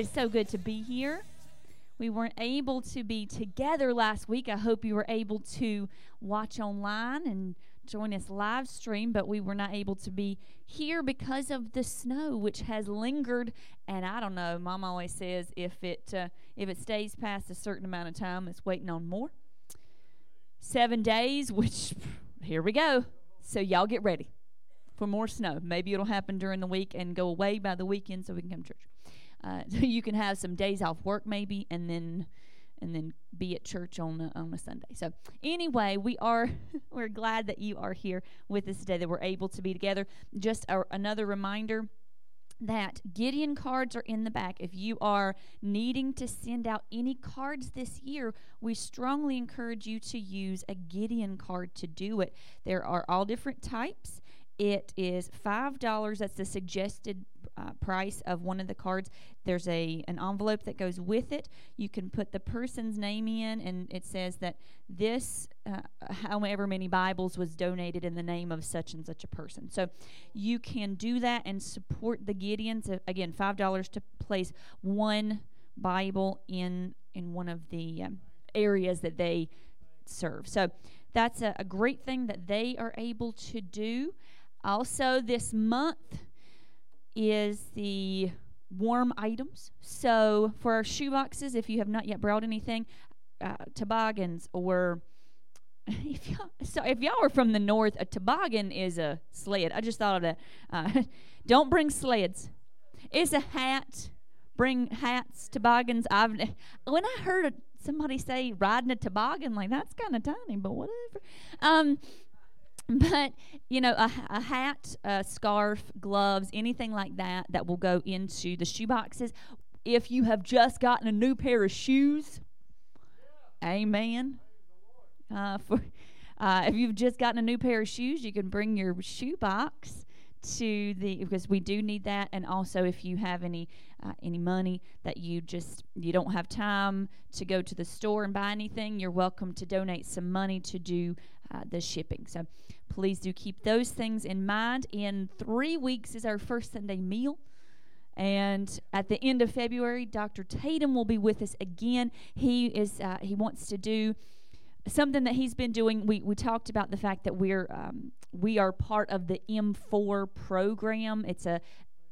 is so good to be here. We weren't able to be together last week. I hope you were able to watch online and join us live stream, but we were not able to be here because of the snow, which has lingered. And I don't know. Mom always says if it uh, if it stays past a certain amount of time, it's waiting on more. Seven days, which here we go. So y'all get ready for more snow. Maybe it'll happen during the week and go away by the weekend, so we can come to church. Uh, you can have some days off work maybe, and then and then be at church on a, on a Sunday. So anyway, we are we're glad that you are here with us today. That we're able to be together. Just a, another reminder that Gideon cards are in the back. If you are needing to send out any cards this year, we strongly encourage you to use a Gideon card to do it. There are all different types. It is $5. That's the suggested uh, price of one of the cards. There's a an envelope that goes with it. You can put the person's name in, and it says that this, uh, however many Bibles, was donated in the name of such and such a person. So you can do that and support the Gideons. Uh, again, five dollars to place one Bible in in one of the um, areas that they serve. So that's a, a great thing that they are able to do. Also, this month is the warm items. So for our shoe boxes, if you have not yet brought anything, uh, toboggans or if y'all, so if y'all are from the north, a toboggan is a sled. I just thought of that. Uh, don't bring sleds. It's a hat. Bring hats, toboggans. I've when I heard somebody say riding a toboggan, like that's kind of tiny, but whatever. Um, but you know a, a, hat a scarf gloves anything like that that will go into the shoe boxes. If you have just gotten a new pair of shoes amen. Uh, for uh, if you've just gotten a new pair of shoes you can bring your shoe box to the because we do need that. And also if you have any uh, any money that you just you don't have time to go to the store and buy anything you're welcome to donate some money to do uh, the shipping. So please do keep those things in mind. In three weeks is our first sunday meal. And at the end of february dr tatum will be with us again. He is uh, he wants to do something that he's been doing. We, we talked about the fact that we're um, we are part of the m4 program. It's a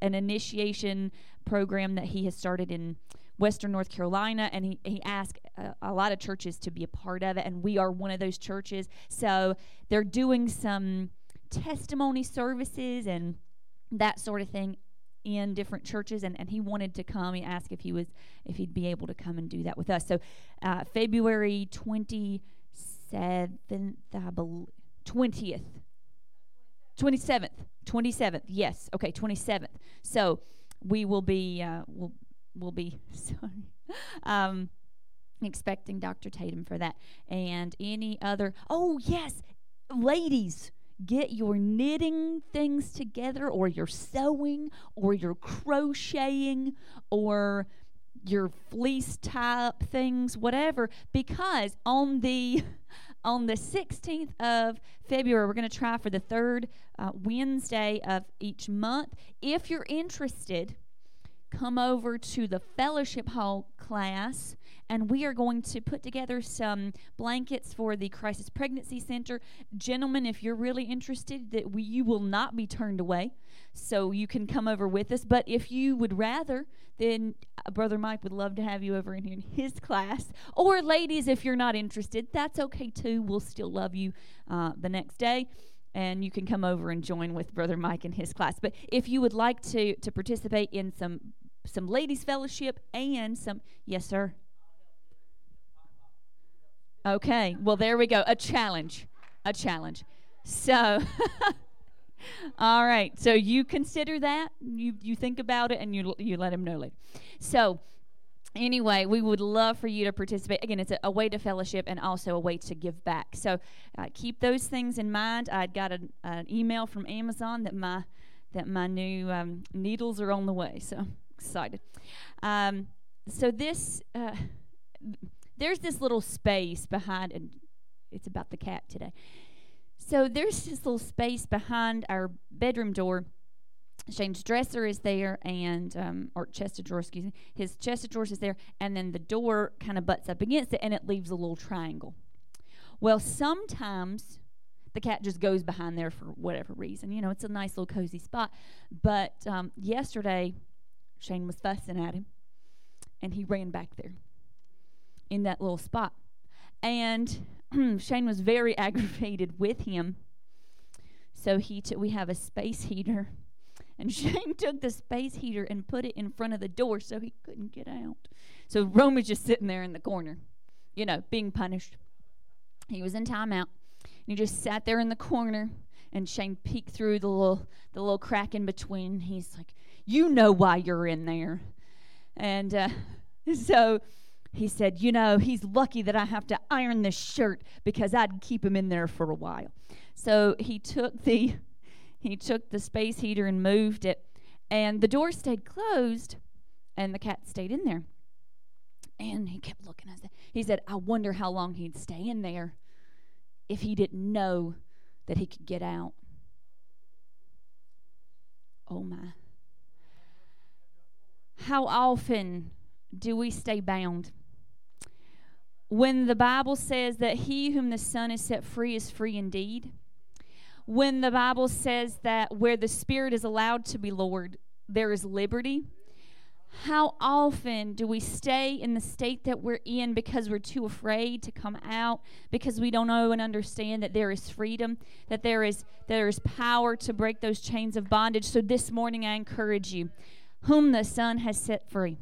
an initiation program that he has started in western north carolina and he, he asked a, a lot of churches to be a part of it and we are one of those churches so they're doing some testimony services and that sort of thing in different churches and, and he wanted to come he asked if he was if he'd be able to come and do that with us so uh, february 20 27th, I believe, 20th. 27th. 27th. Yes. Okay, 27th. So we will be, uh, we'll, we'll be, sorry, um, expecting Dr. Tatum for that. And any other, oh, yes, ladies get your knitting things together or your sewing or your crocheting or your fleece type things, whatever, because on the on the 16th of February, we're going to try for the third uh, Wednesday of each month. If you're interested, come over to the fellowship hall class and we are going to put together some blankets for the crisis pregnancy center. Gentlemen if you're really interested that we, you will not be turned away so you can come over with us. But if you would rather then uh, brother mike would love to have you over in his class. Or ladies if you're not interested that's okay too. We'll still love you uh, the next day and you can come over and join with brother mike in his class. But if you would like to to participate in some some ladies fellowship and some yes sir. Okay well there we go. A challenge a challenge. So all right so you consider that you you think about it and you you let him know later. So anyway, we would love for you to participate. Again, it's a, a way to fellowship and also a way to give back. So uh, keep those things in mind. I got an email from Amazon that my that my new um, needles are on the way. So excited. Um, so this uh, there's this little space behind, and it's about the cat today. So there's this little space behind our bedroom door Shane's dresser is there, and um, or chest of drawers, excuse me. His chest of drawers is there, and then the door kind of butts up against it, and it leaves a little triangle. Well, sometimes the cat just goes behind there for whatever reason. You know, it's a nice little cozy spot. But um, yesterday, Shane was fussing at him, and he ran back there in that little spot. And Shane was very aggravated with him. So he t- we have a space heater and Shane took the space heater and put it in front of the door so he couldn't get out. So Rome Roman's just sitting there in the corner, you know, being punished. He was in timeout. And he just sat there in the corner and Shane peeked through the little the little crack in between. He's like, "You know why you're in there." And uh, so he said, "You know, he's lucky that I have to iron this shirt because I'd keep him in there for a while." So he took the he took the space heater and moved it, and the door stayed closed, and the cat stayed in there. And he kept looking at it. He said, I wonder how long he'd stay in there if he didn't know that he could get out. Oh my. How often do we stay bound? When the Bible says that he whom the Son has set free is free indeed, when the Bible says that where the Spirit is allowed to be Lord, there is liberty. How often do we stay in the state that we're in because we're too afraid to come out, because we don't know and understand that there is freedom, that there is there is power to break those chains of bondage. So this morning I encourage you, whom the Son has set free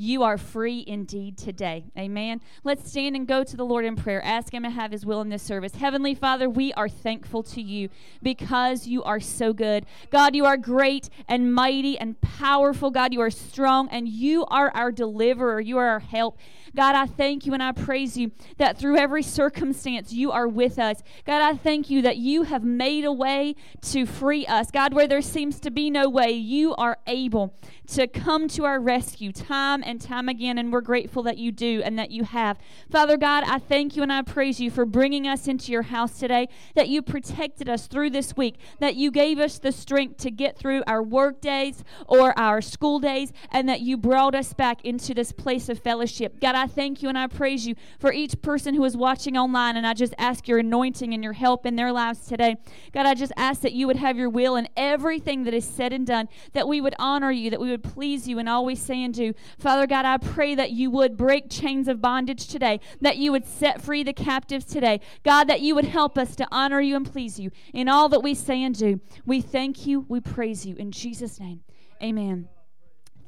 you are free indeed today. Amen. Let's stand and go to the Lord in prayer. Ask Him to have His will in this service. Heavenly Father, we are thankful to you because you are so good. God, you are great and mighty and powerful. God, you are strong and you are our deliverer. You are our help. God, I thank you and I praise you that through every circumstance you are with us. God, I thank you that you have made a way to free us. God, where there seems to be no way, you are able to come to our rescue time and time again, and we're grateful that you do and that you have. Father God, I thank you and I praise you for bringing us into your house today, that you protected us through this week, that you gave us the strength to get through our work days or our school days, and that you brought us back into this place of fellowship. God, I thank you and I praise you for each person who is watching online, and I just ask your anointing and your help in their lives today. God, I just ask that you would have your will in everything that is said and done, that we would honor you, that we would please you and always say and do. Father God, I pray that you would break chains of bondage today, that you would set free the captives today. God, that you would help us to honor you and please you in all that we say and do. We thank you, we praise you. In Jesus' name, amen.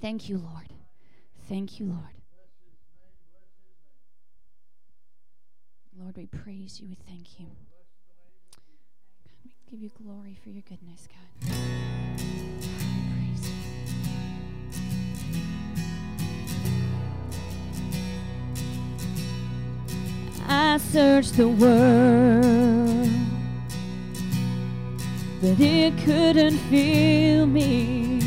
Thank you, Lord. Thank you, Lord. Lord, we praise you. We thank you. God, we give you glory for your goodness, God. I searched the world, but it couldn't fill me.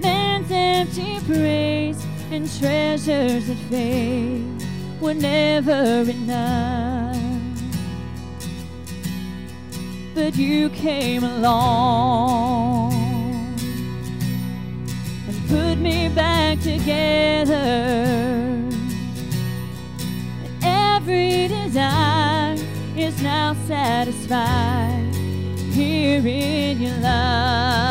Man's empty praise and treasures that fade were never enough. But you came along and put me back together every desire is now satisfied here in your love.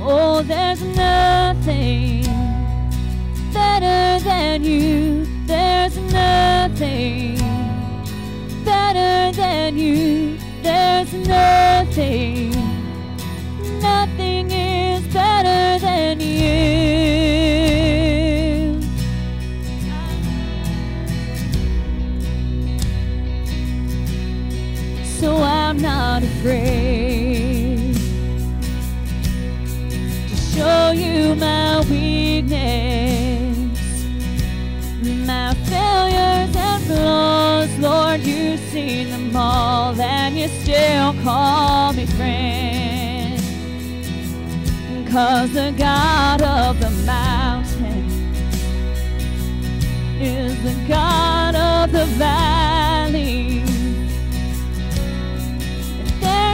Oh, there's nothing than you. There's nothing better than you. There's nothing, nothing is better than you. so I'm not afraid them and you still call me friend. Cause the God of the mountain is the God of the valley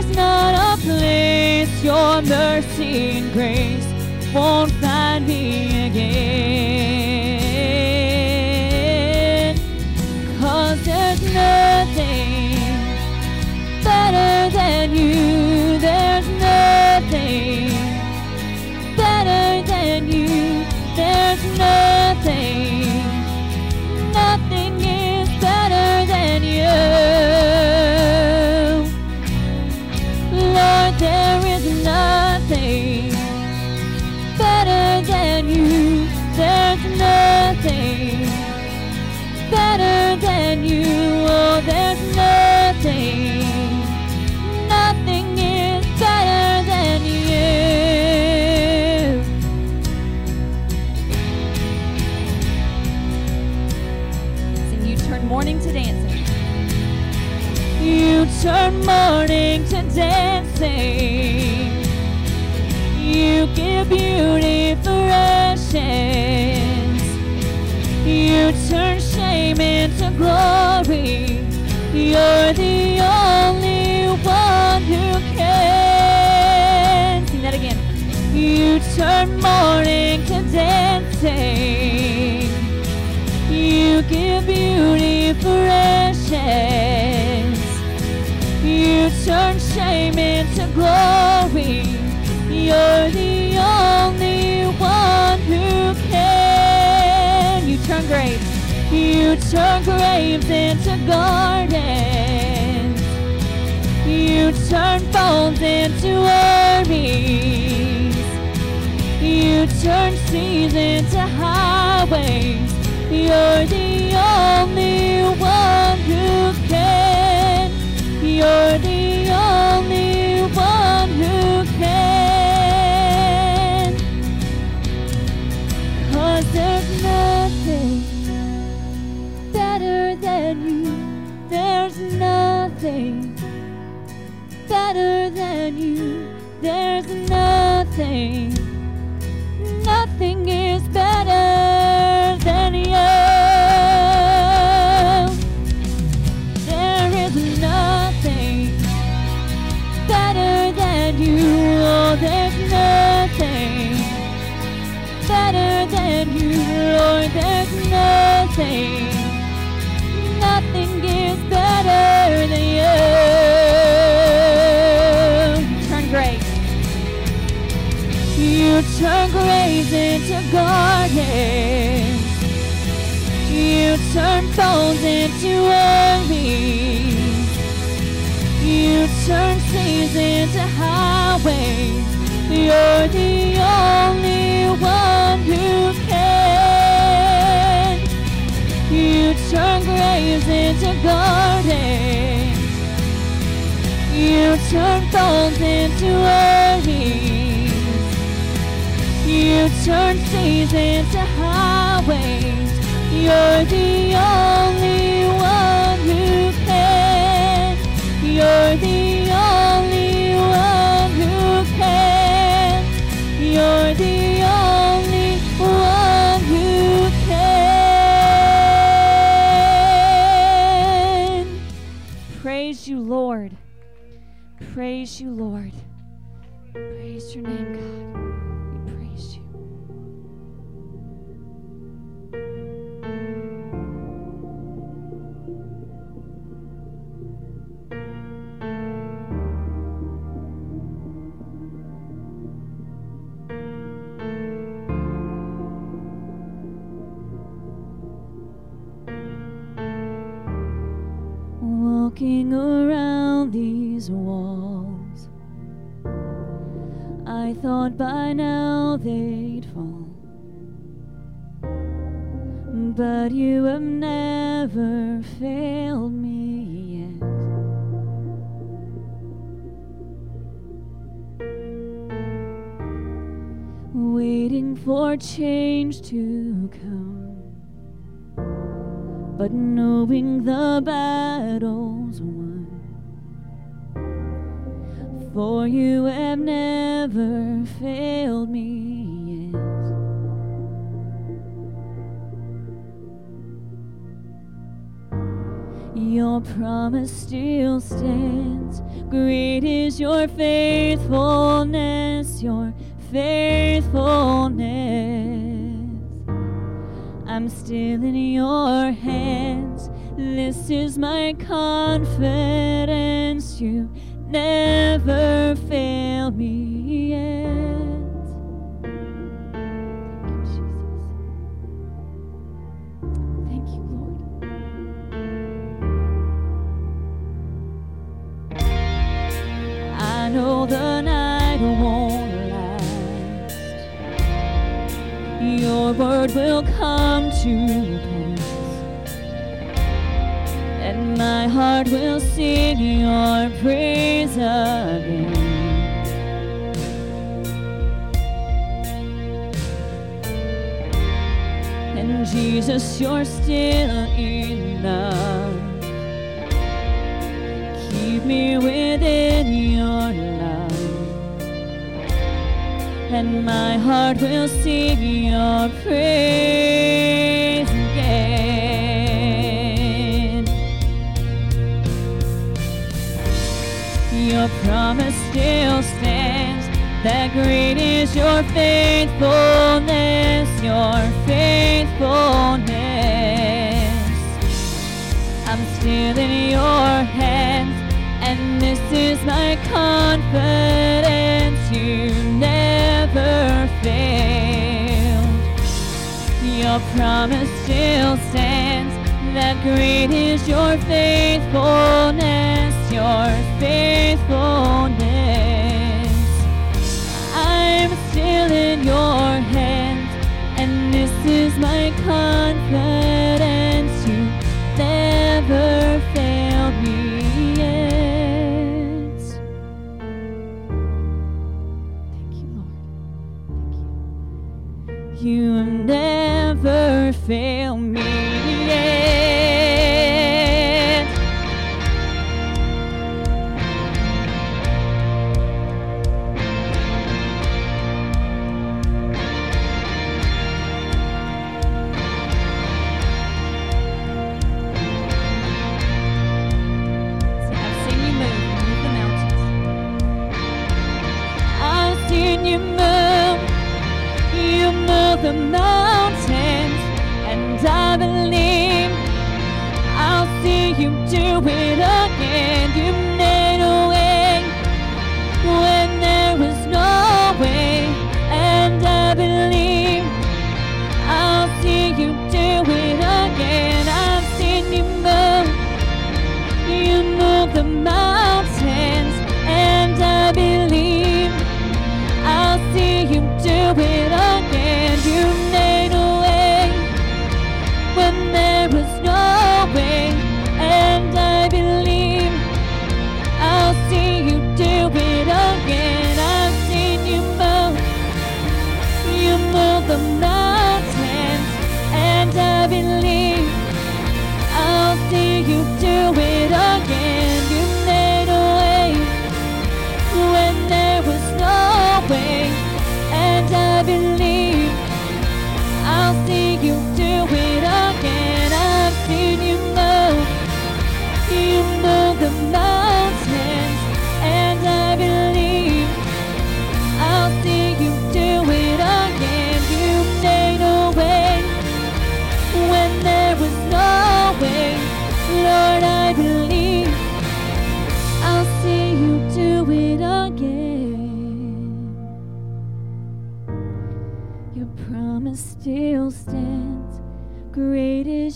there's not a place your mercy and grace won't find me again. Beauty for ashes. You turn shame into glory. You're the only one who can. Sing that again. You turn mourning to dancing. You give beauty for ashes. You turn shame into glory. You're the turn graves into gardens. You turn bones into armies. You turn seas into highways. You're the only one who can. You're the into gardens. You turn bones into armies. You turn seas into highways. You're the only one who can. You turn graves into gardens. You turn bones into armies. You turn seas into highways. You're the only one who can. You're the only one who can. You're the only one who can. Praise you, Lord. Praise you, Lord. Praise your name, God. Thought by now they'd fall. But you have never failed me yet. Waiting for change to come but knowing the battle's won. For you have never failed me yet. Your promise still stands. Great is your faithfulness, your faithfulness. I'm still in your hands. This is my confidence. You never fail me yet. Thank you, Jesus. Thank you, Lord. I know the night won't last. Your word will come to pass, heart will sing your praise again. And Jesus, you're still enough. Keep me within your love, and my heart will sing your praise Your promise still stands. That great is your faithfulness, your faithfulness. I'm still in your hands, and this is my confidence. You never failed. Your promise still stands. That great is your faithfulness, your faithfulness. I'm still in your hands, and this is my confidence. You never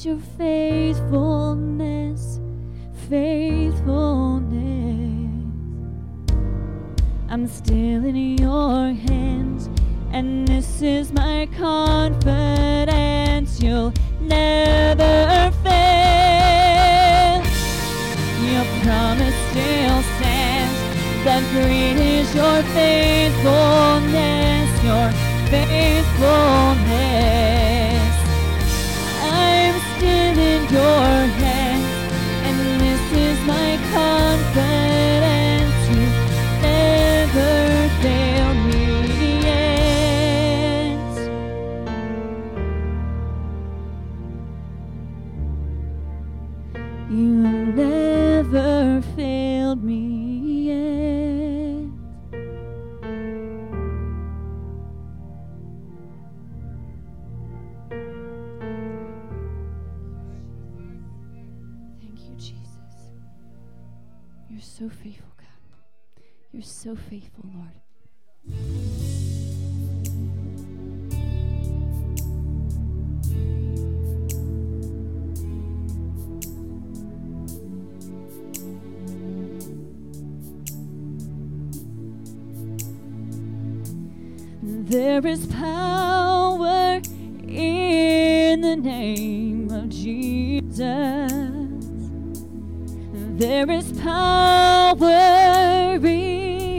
your faithfulness, faithfulness. I'm still in your hands, and this is my confidence. You'll never fail. Your promise still stands. That great is your faithfulness, your faithfulness. So faithful, Lord. There is power in the name of Jesus. There is power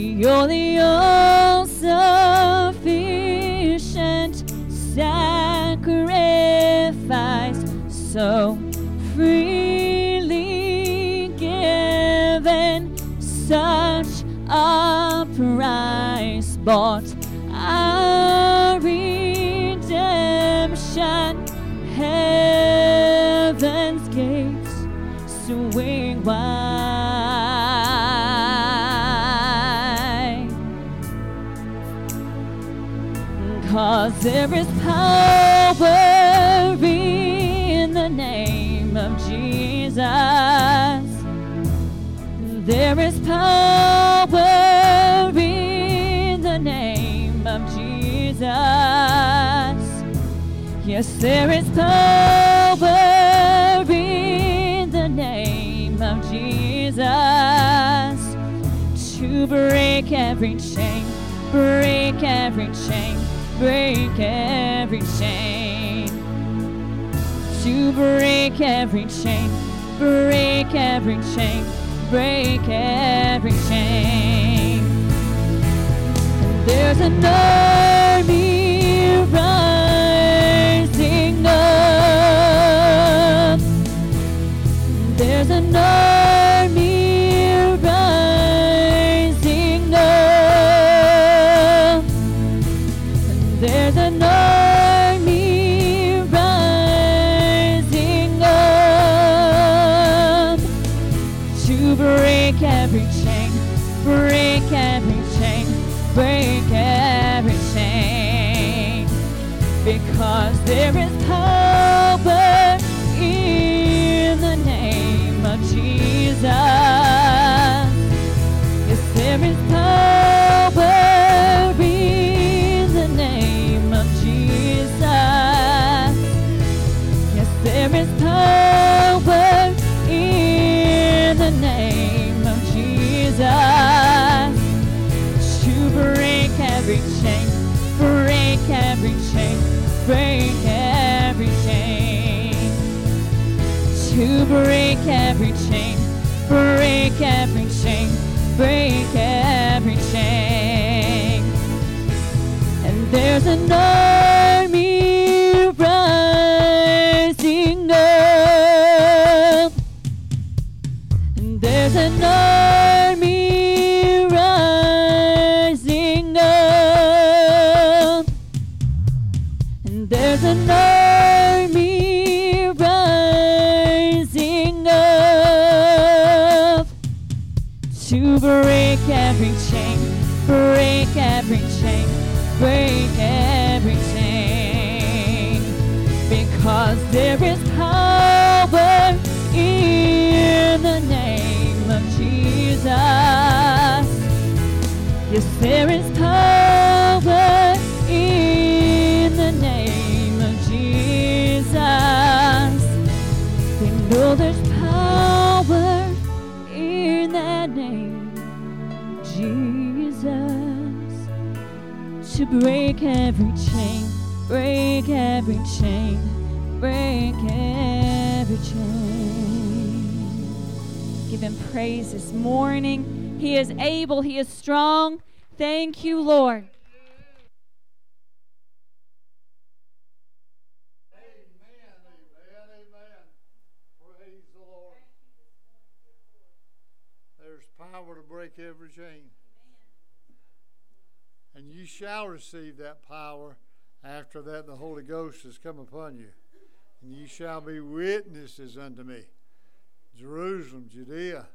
You're the all sufficient sacrifice, so freely given, such a price bought our redemption. Heaven's gates swing wide. Cause there is power in the name of Jesus. There is power in the name of Jesus. Yes, there is power in the name of Jesus to break every chain, break every chain, break every chain. To break every chain, break every chain, break every chain. There's an army rising up. There's an army And there's there is power in the name of Jesus. We know there's power in that name, Jesus, to break every chain, break every chain, break every chain. give him praise this morning. He is able, he is strong. Thank you, Lord. Amen. Amen. Amen. Praise the Lord. There's power to break every chain. And you shall receive that power after that the Holy Ghost has come upon you. And you shall be witnesses unto me. Jerusalem, Judea,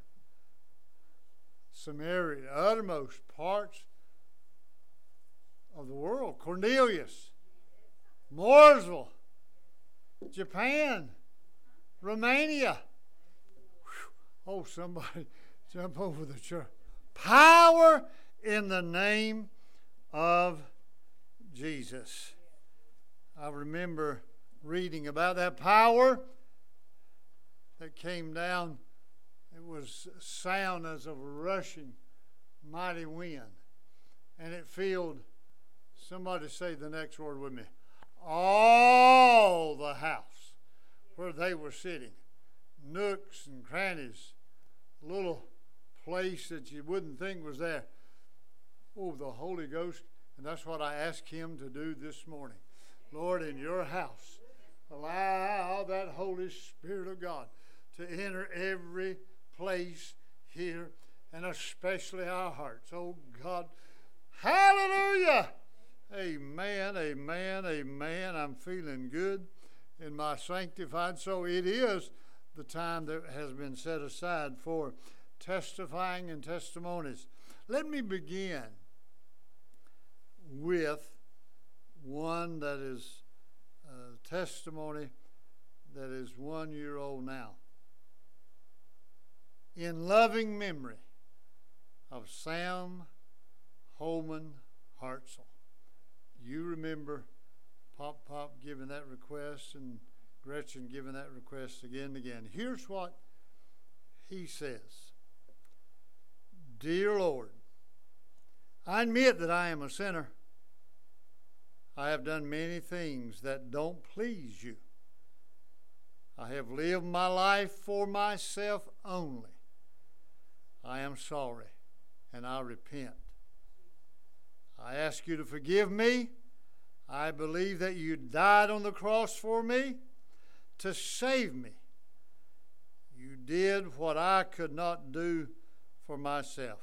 Samaria, uttermost parts of the world. Cornelius, Mooresville, Japan, Romania. Whew. Oh, somebody jump over the church. Power in the name of Jesus. I remember reading about that power that came down. It was sound as of a rushing mighty wind. And it filled, somebody say the next word with me, all the house where they were sitting. Nooks and crannies, little place that you wouldn't think was there. Oh, the Holy Ghost. And that's what I ask Him to do this morning. Lord, in your house, allow that Holy Spirit of God to enter every place here and especially our hearts. Oh, God. Hallelujah. Amen, amen, amen. I'm feeling good in my sanctified soul. It is the time that has been set aside for testifying and testimonies. Let me begin with one that is a testimony that is one year old now. In loving memory of Sam Holman Hartzell. You remember Pop Pop giving that request and Gretchen giving that request again and again. Here's what he says Dear Lord, I admit that I am a sinner. I have done many things that don't please you. I have lived my life for myself only. I am sorry and I repent. I ask you to forgive me. I believe that you died on the cross for me to save me. You did what I could not do for myself.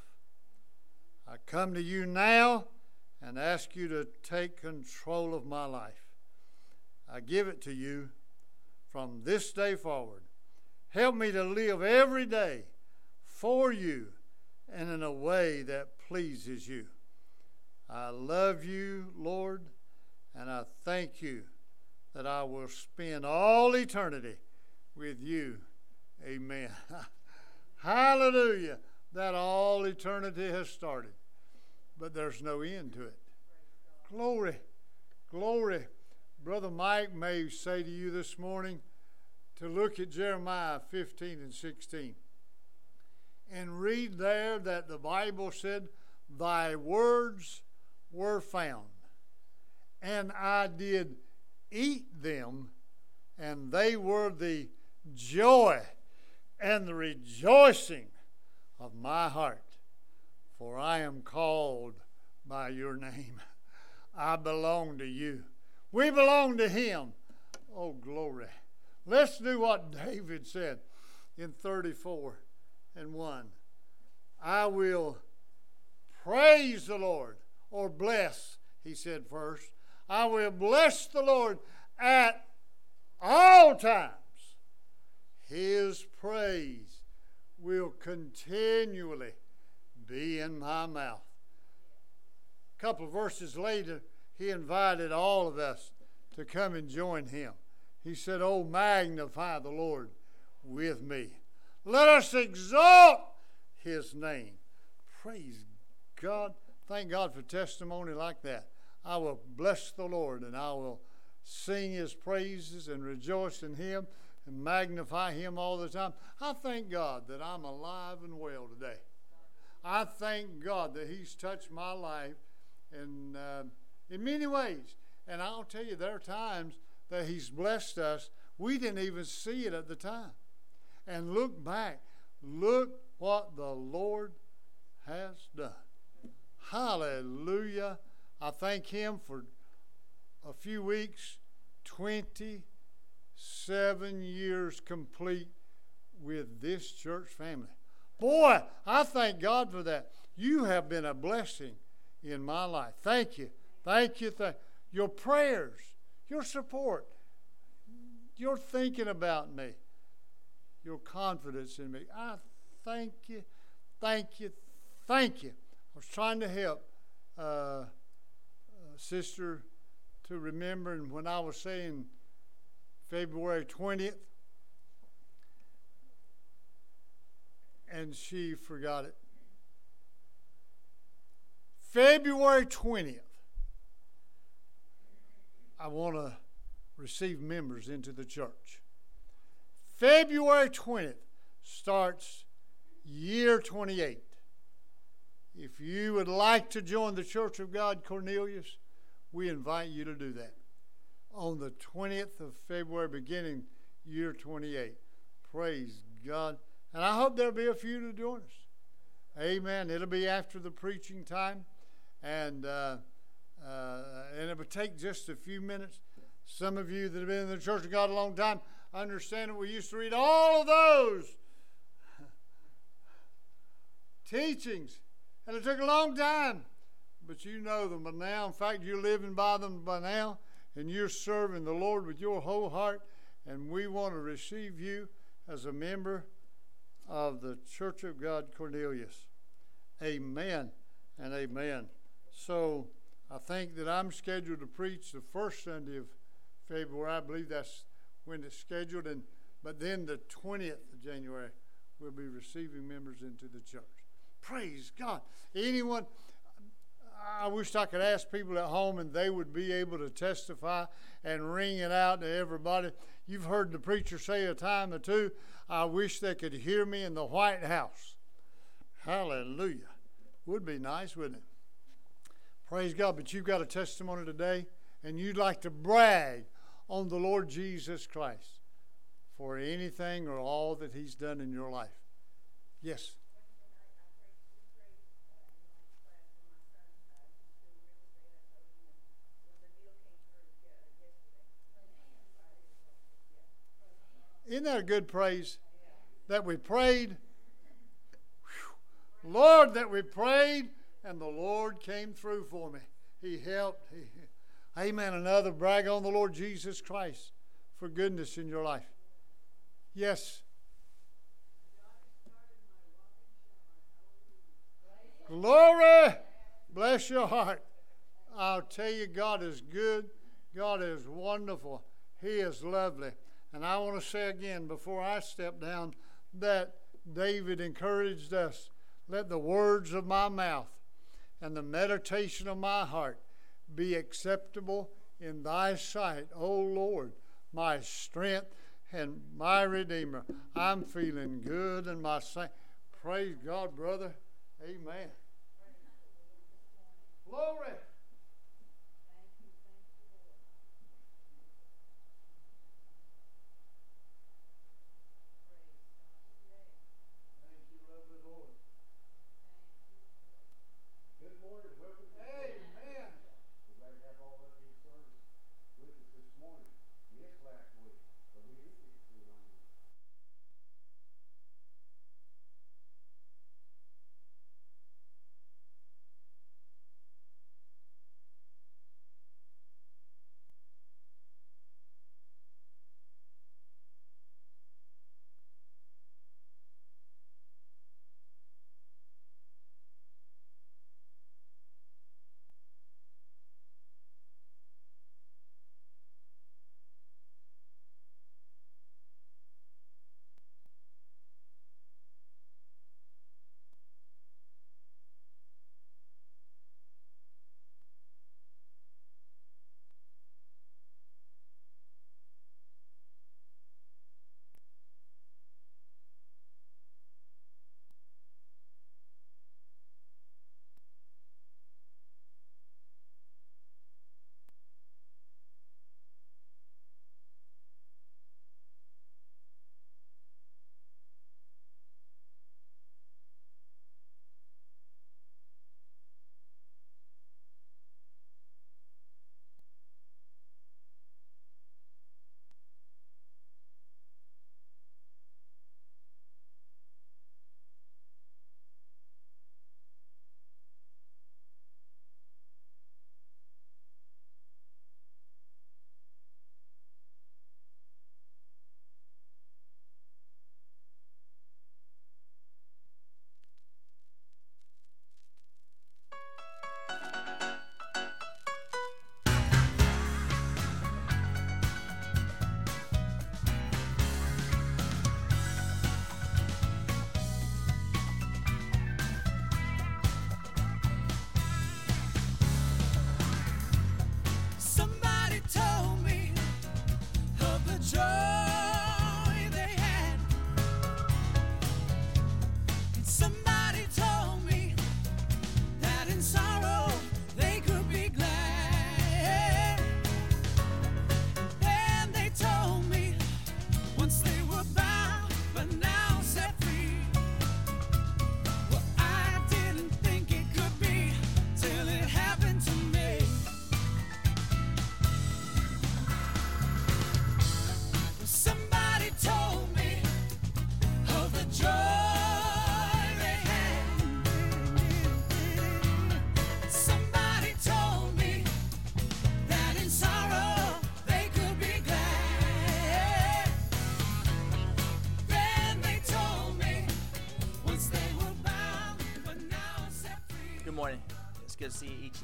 I come to you now and ask you to take control of my life. I give it to you from this day forward. Help me to live every day for you and in a way that pleases you. I love you, Lord, and I thank you that I will spend all eternity with you. Amen. Hallelujah that all eternity has started, but there's no end to it. Glory, glory. Brother Mike may say to you this morning to look at Jeremiah 15 and 16 and read there that the Bible said, Thy words were found, and I did eat them, and they were the joy and the rejoicing of my heart, for I am called by your name. I belong to you. We belong to him. Oh, glory. Let's do what David said in 34 and 1. I will praise the Lord, or bless, he said first. I will bless the Lord at all times. His praise will continually be in my mouth. A couple of verses later, he invited all of us to come and join him. He said, Oh, magnify the Lord with me. Let us exalt his name. Praise God. Thank God for testimony like that. I will bless the Lord and I will sing his praises and rejoice in him and magnify Him all the time. I thank God that I'm alive and well today. I thank God that He's touched my life in, uh, in many ways. And I'll tell you, there are times that He's blessed us. We didn't even see it at the time. And look back, Look what the Lord has done. Hallelujah. I thank Him for a few weeks, 27 years complete with this church family. Boy, I thank God for that. You have been a blessing in my life. Thank you. Thank you. Thank your prayers, your support, your thinking about me, your confidence in me. I thank you, thank you, thank you. I was trying to help uh, uh, Sister to remember, and when I was saying February 20th, and she forgot it. February 20th, I want to receive members into the church. February 20th starts year 28. If you would like to join the Church of God, Cornelius, we invite you to do that on the 20th of February, beginning year 28. Praise God. And I hope there'll be a few to join us. Amen. It'll be after the preaching time, and uh, uh, and it would take just a few minutes. Some of you that have been in the Church of God a long time understand that we used to read all of those teachings, and it took a long time, but you know them by now. In fact, you're living by them by now, and you're serving the Lord with your whole heart, and we want to receive you as a member of the Church of God Cornelius. Amen and amen. So I think that I'm scheduled to preach the first Sunday of February. I believe that's when it's scheduled, and but then the 20th of January we'll be receiving members into the church. Praise God. Anyone I wish I could ask people at home and they would be able to testify and ring it out to everybody. You've heard the preacher say a time or two, I wish they could hear me in the White House. Hallelujah. Would be nice, wouldn't it? Praise God. But you've got a testimony today and you'd like to brag on the Lord Jesus Christ for anything or all that He's done in your life. Yes. Isn't that a good praise? That we prayed. Whew. Lord, that we prayed and the Lord came through for me. He helped. He, amen. Another brag on the Lord Jesus Christ for goodness in your life. Yes. Glory. Bless your heart. I'll tell you, God is good. God is wonderful. He is lovely. And I want to say again before I step down that David encouraged us let the words of my mouth and the meditation of my heart be acceptable in thy sight, O Lord, my strength and my redeemer. I'm feeling good in my saint. Praise God, brother. Amen. Glory.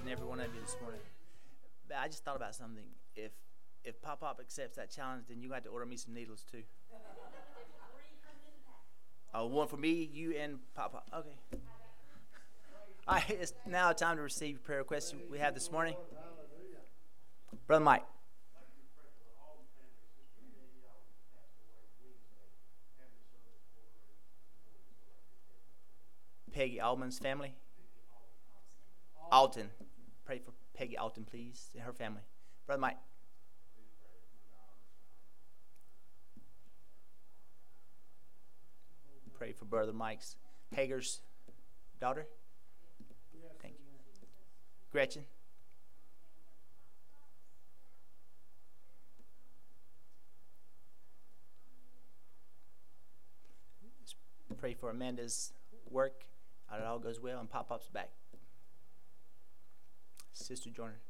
And every one of you this morning. But I just thought about something. If if Pop Pop accepts that challenge, then you got to order me some needles too. Oh, one for me, you, and Pop Pop. Okay. All right, it's now time to receive prayer requests we have this morning. Brother Mike. Peggy Altman's family. Alton. Pray for Peggy Alton, please, and her family. Brother Mike. Pray for Brother Mike's Hager's daughter. Thank you. Gretchen. Pray for Amanda's work. It all goes well and Pop Pop's back. Sister Jordan.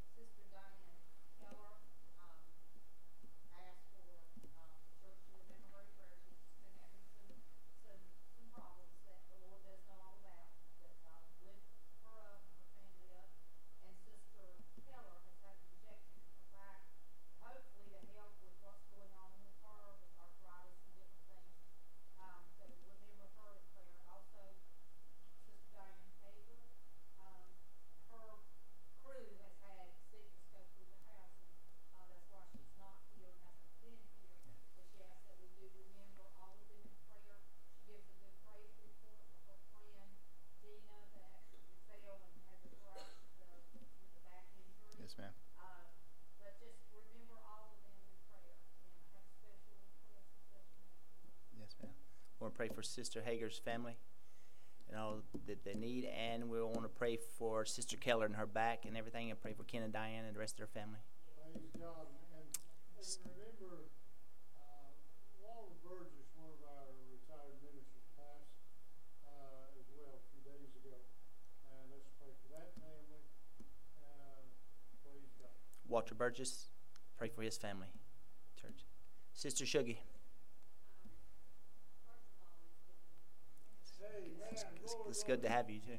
pray for Sister Hager's family and all that they need. And we want to pray for Sister Keller and her back and everything, and pray for Ken and Diane and the rest of their family. Praise God. And, and remember, uh, Walter Burgess, one of our retired ministers, passed uh, as well a few days ago. And let's pray for that family. Uh, praise God. Walter Burgess, pray for his family. Church. Sister Shuggy. It's, it's good to have you too.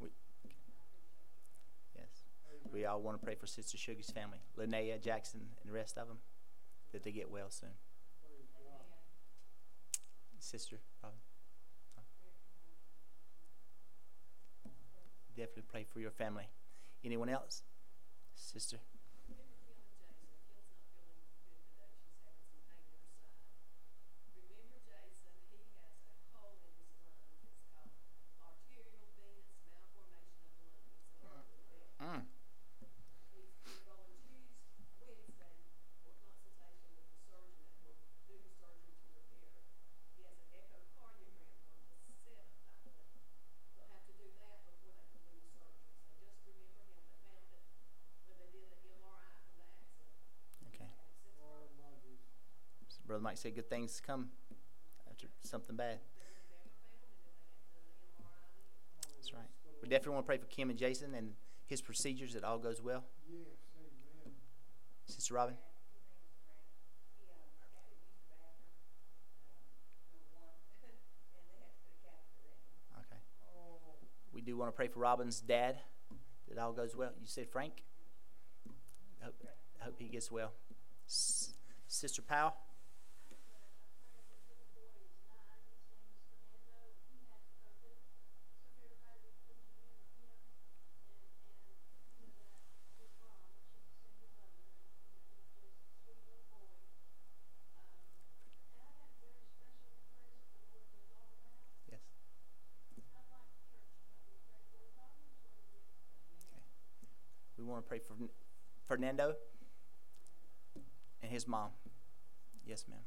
we, yes. We all want to pray for Sister Sugar's family, Linnea, Jackson, and the rest of them, that they get well soon. Sister, Robin. Definitely pray for your family. Anyone else? Sister? Mike said good things come after something bad. That's right. We definitely want to pray for Kim and Jason and his procedures that all goes well. Sister Robin. Okay. We do want to pray for Robin's dad that all goes well. You said Frank? Hope, hope he gets well. S- Sister Powell. want to pray for Fernando and his mom. Yes, ma'am.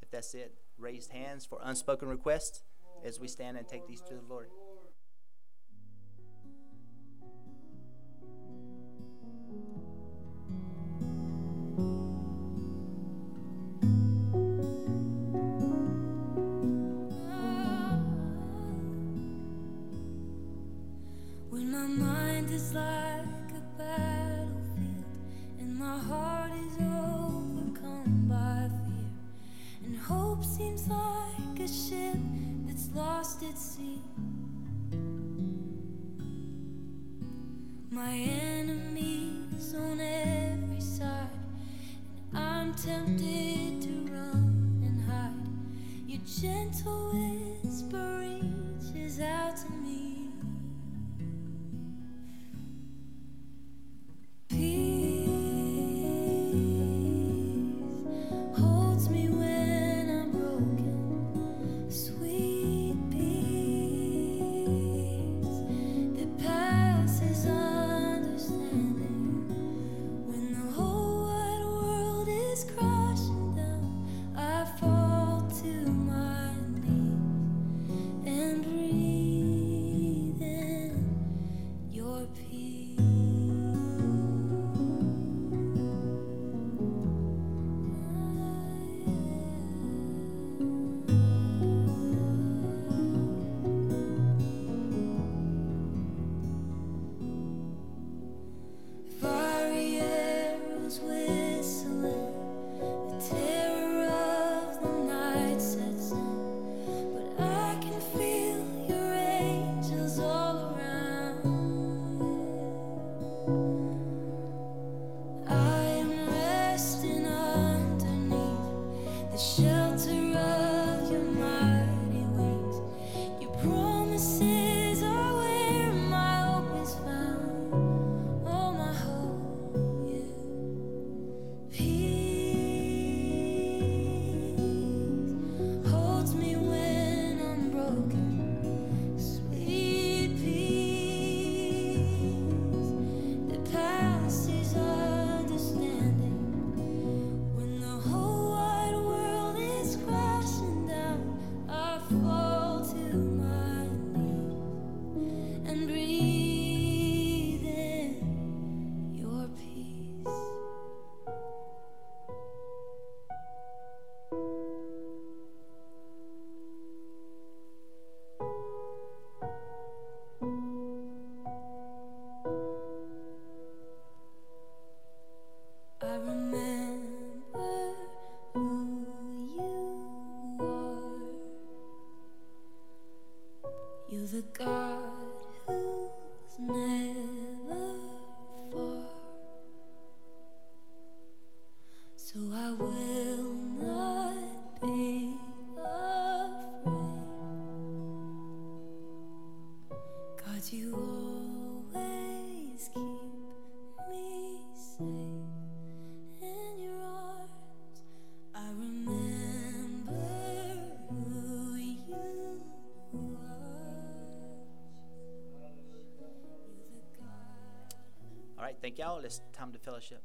If that's it, raised hands for unspoken requests as we stand and take these to the Lord. Thank y'all. It's time to fellowship.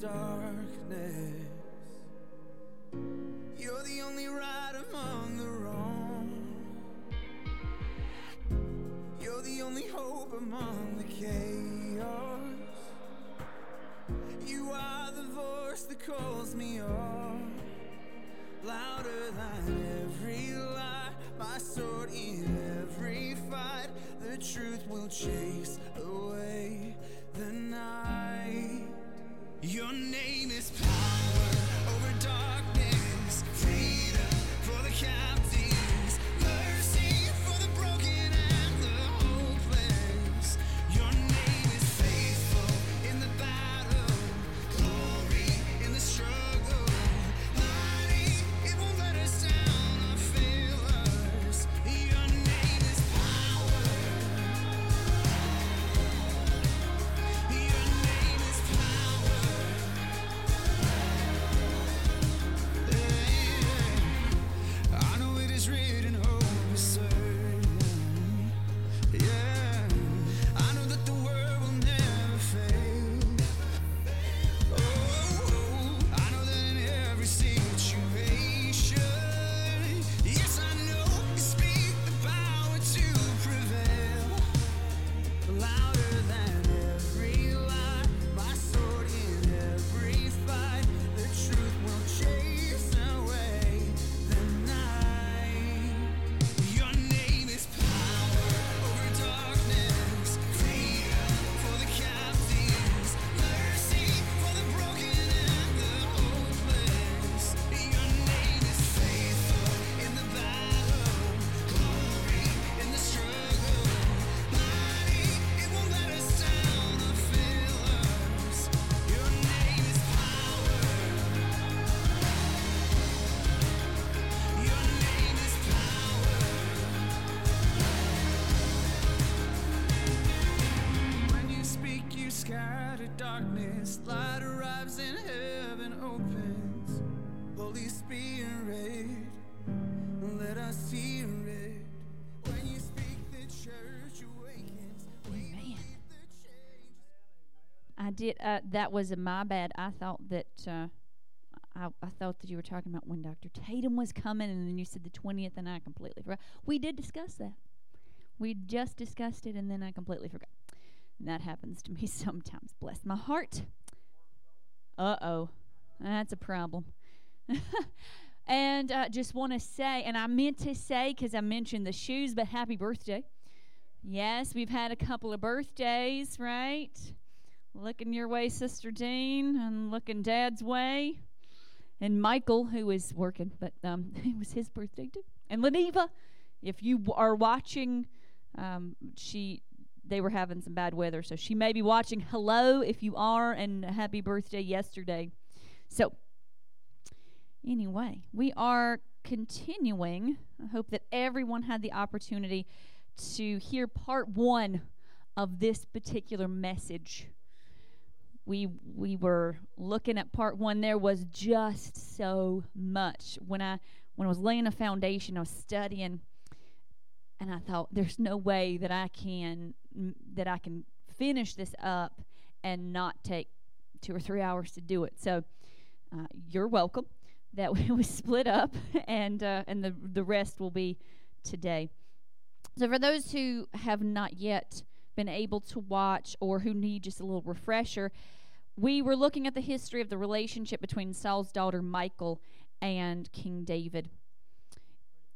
Darkness. Darkness. Light arrives and heaven opens. Holy Spirit, let us it. When you speak, the church awakens. We Amen. believe the change. I did. Uh, that was my bad. I thought that uh, I, I thought that you were talking about when Dr. Tatum was coming, and then you said the twentieth, and I completely forgot. We did discuss that. We just discussed it, and then I completely forgot. That happens to me sometimes. Bless my heart. Uh oh, that's a problem. and uh, just want to say, and I meant to say because I mentioned the shoes, but happy birthday. Yes, we've had a couple of birthdays, right? Looking your way, Sister Dean, and looking Dad's way. And Michael, who is working, but um, it was his birthday too. And Leneva, if you are watching, um, she they were having some bad weather, so she may be watching. Hello, if you are, and happy birthday yesterday. So, anyway, we are continuing. I hope that everyone had the opportunity to hear part one of this particular message. We we were looking at part one. There was just so much when I when I was laying a foundation. I was studying, and I thought, "There's no way that I can that I can finish this up and not take two or three hours to do it." So, uh, you're welcome. That we was split up, and uh, and the the rest will be today. So, for those who have not yet been able to watch or who need just a little refresher, we were looking at the history of the relationship between Saul's daughter Michal and King David.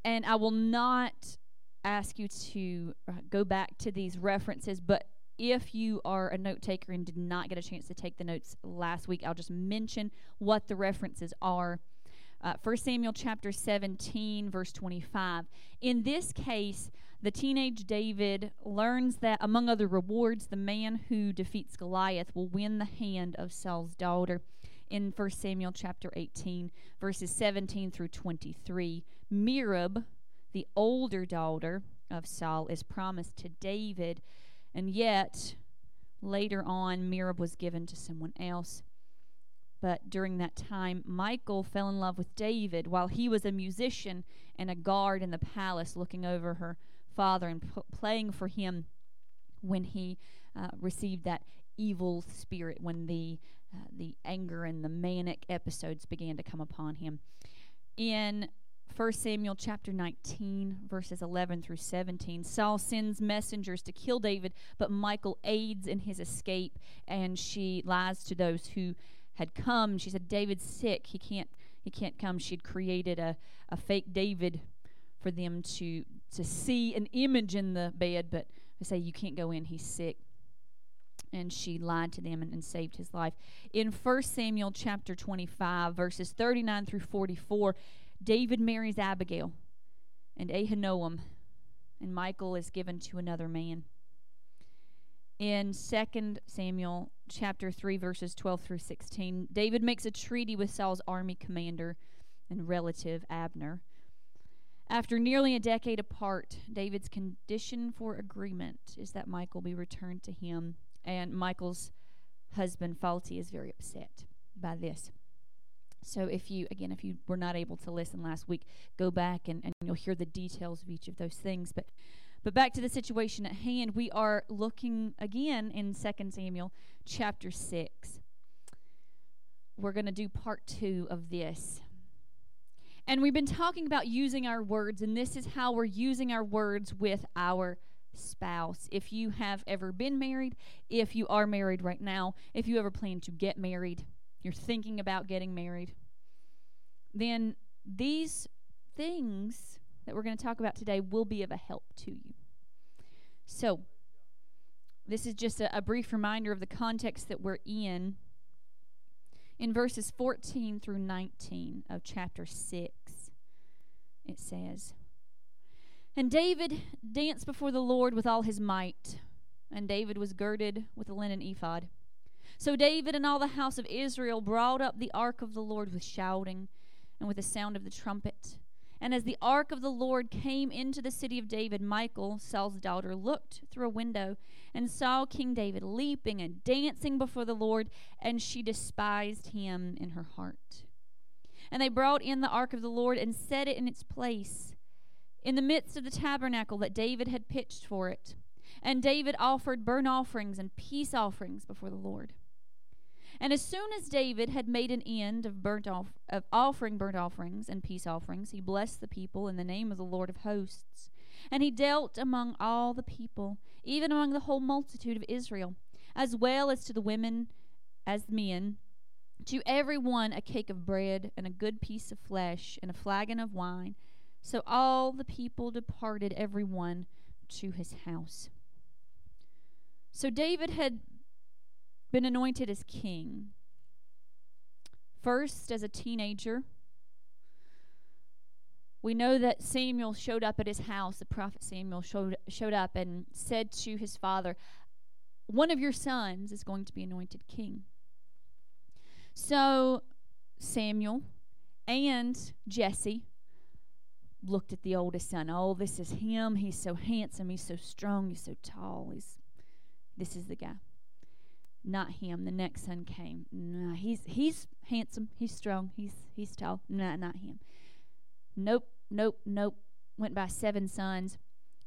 And I will not ask you to uh, go back to these references, but if you are a note taker and did not get a chance to take the notes last week, I'll just mention what the references are. Uh, 1 Samuel chapter 17, verse 25. In this case, the teenage David learns that, among other rewards, the man who defeats Goliath will win the hand of Saul's daughter. In 1 Samuel chapter 18, verses 17 through 23, Merab, the older daughter of Saul, is promised to David, and yet later on, Merab was given to someone else. But during that time, Michal fell in love with David while he was a musician and a guard in the palace looking over her father and p- playing for him when he uh, received that evil spirit when the uh, the anger and the manic episodes began to come upon him. In 1 Samuel chapter 19, verses 11 through 17, Saul sends messengers to kill David, but Michal aids in his escape, and she lies to those who had come. She said, David's sick. He can't he can't come. She'd created a, a fake David for them to to see an image in the bed, but they say you can't go in, he's sick. And she lied to them and, and saved his life. In 1 Samuel chapter 25, verses 39 through 44, David marries Abigail and Ahinoam, and Michal is given to another man. In 2 Samuel chapter 3 verses 12 through 16, David makes a treaty with Saul's army commander and relative Abner. After nearly a decade apart, David's condition for agreement is that Michal be returned to him, and Michal's husband Phalti is very upset by this. So if you again if you were not able to listen last week, go back and, and you'll hear the details of each of those things. But but back to the situation at hand, we are looking again in 2 Samuel chapter 6. We're going to do part 2 of this. And we've been talking about using our words, and this is how we're using our words with our spouse. If you have ever been married, if you are married right now, if you ever plan to get married, you're thinking about getting married, then these things that we're going to talk about today will be of a help to you. So, this is just a, a, brief reminder of the context that we're in. In verses 14 through 19 of chapter 6, it says, And David danced before the Lord with all his might, and David was girded with a linen ephod. So David and all the house of Israel brought up the ark of the Lord with shouting and with the sound of the trumpet. And as the ark of the Lord came into the city of David, Michal, Saul's daughter, looked through a window and saw King David leaping and dancing before the Lord, and she despised him in her heart. And they brought in the ark of the Lord and set it in its place in the midst of the tabernacle that David had pitched for it. And David offered burnt offerings and peace offerings before the Lord. And as soon as David had made an end of burnt off- of offering burnt offerings and peace offerings, he blessed the people in the name of the Lord of hosts. And he dealt among all the people, even among the whole multitude of Israel, as well as to the women as the men, to every one a cake of bread and a good piece of flesh and a flagon of wine. So all the people departed, every one to his house. So David had been anointed as king. First, as a teenager, we know that Samuel showed up at his house. The prophet Samuel showed, showed up and said to his father, One of your sons is going to be anointed king. So Samuel and Jesse looked at the oldest son. Oh, this is him. He's so handsome. He's so strong. He's so tall. He's this is the guy not him. The next son came. Nah, he's he's handsome. He's strong. He's he's tall. Nah, not him. Nope, nope, nope. Went by seven sons,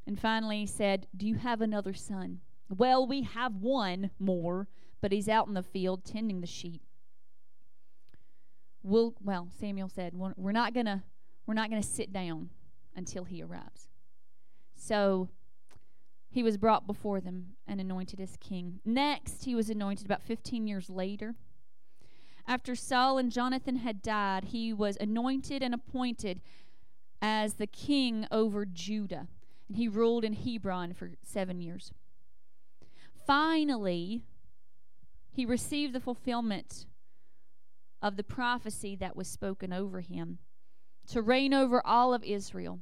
and finally said, "Do you have another son?" Well, we have one more, but he's out in the field tending the sheep. We'll, well, Samuel said, "We're not gonna we're not gonna sit down until he arrives." So he was brought before them and anointed as king. Next, he was anointed about 15 years later. After Saul and Jonathan had died, he was anointed and appointed as the king over Judah. And he ruled in Hebron for seven years. Finally, he received the fulfillment of the prophecy that was spoken over him to reign over all of Israel.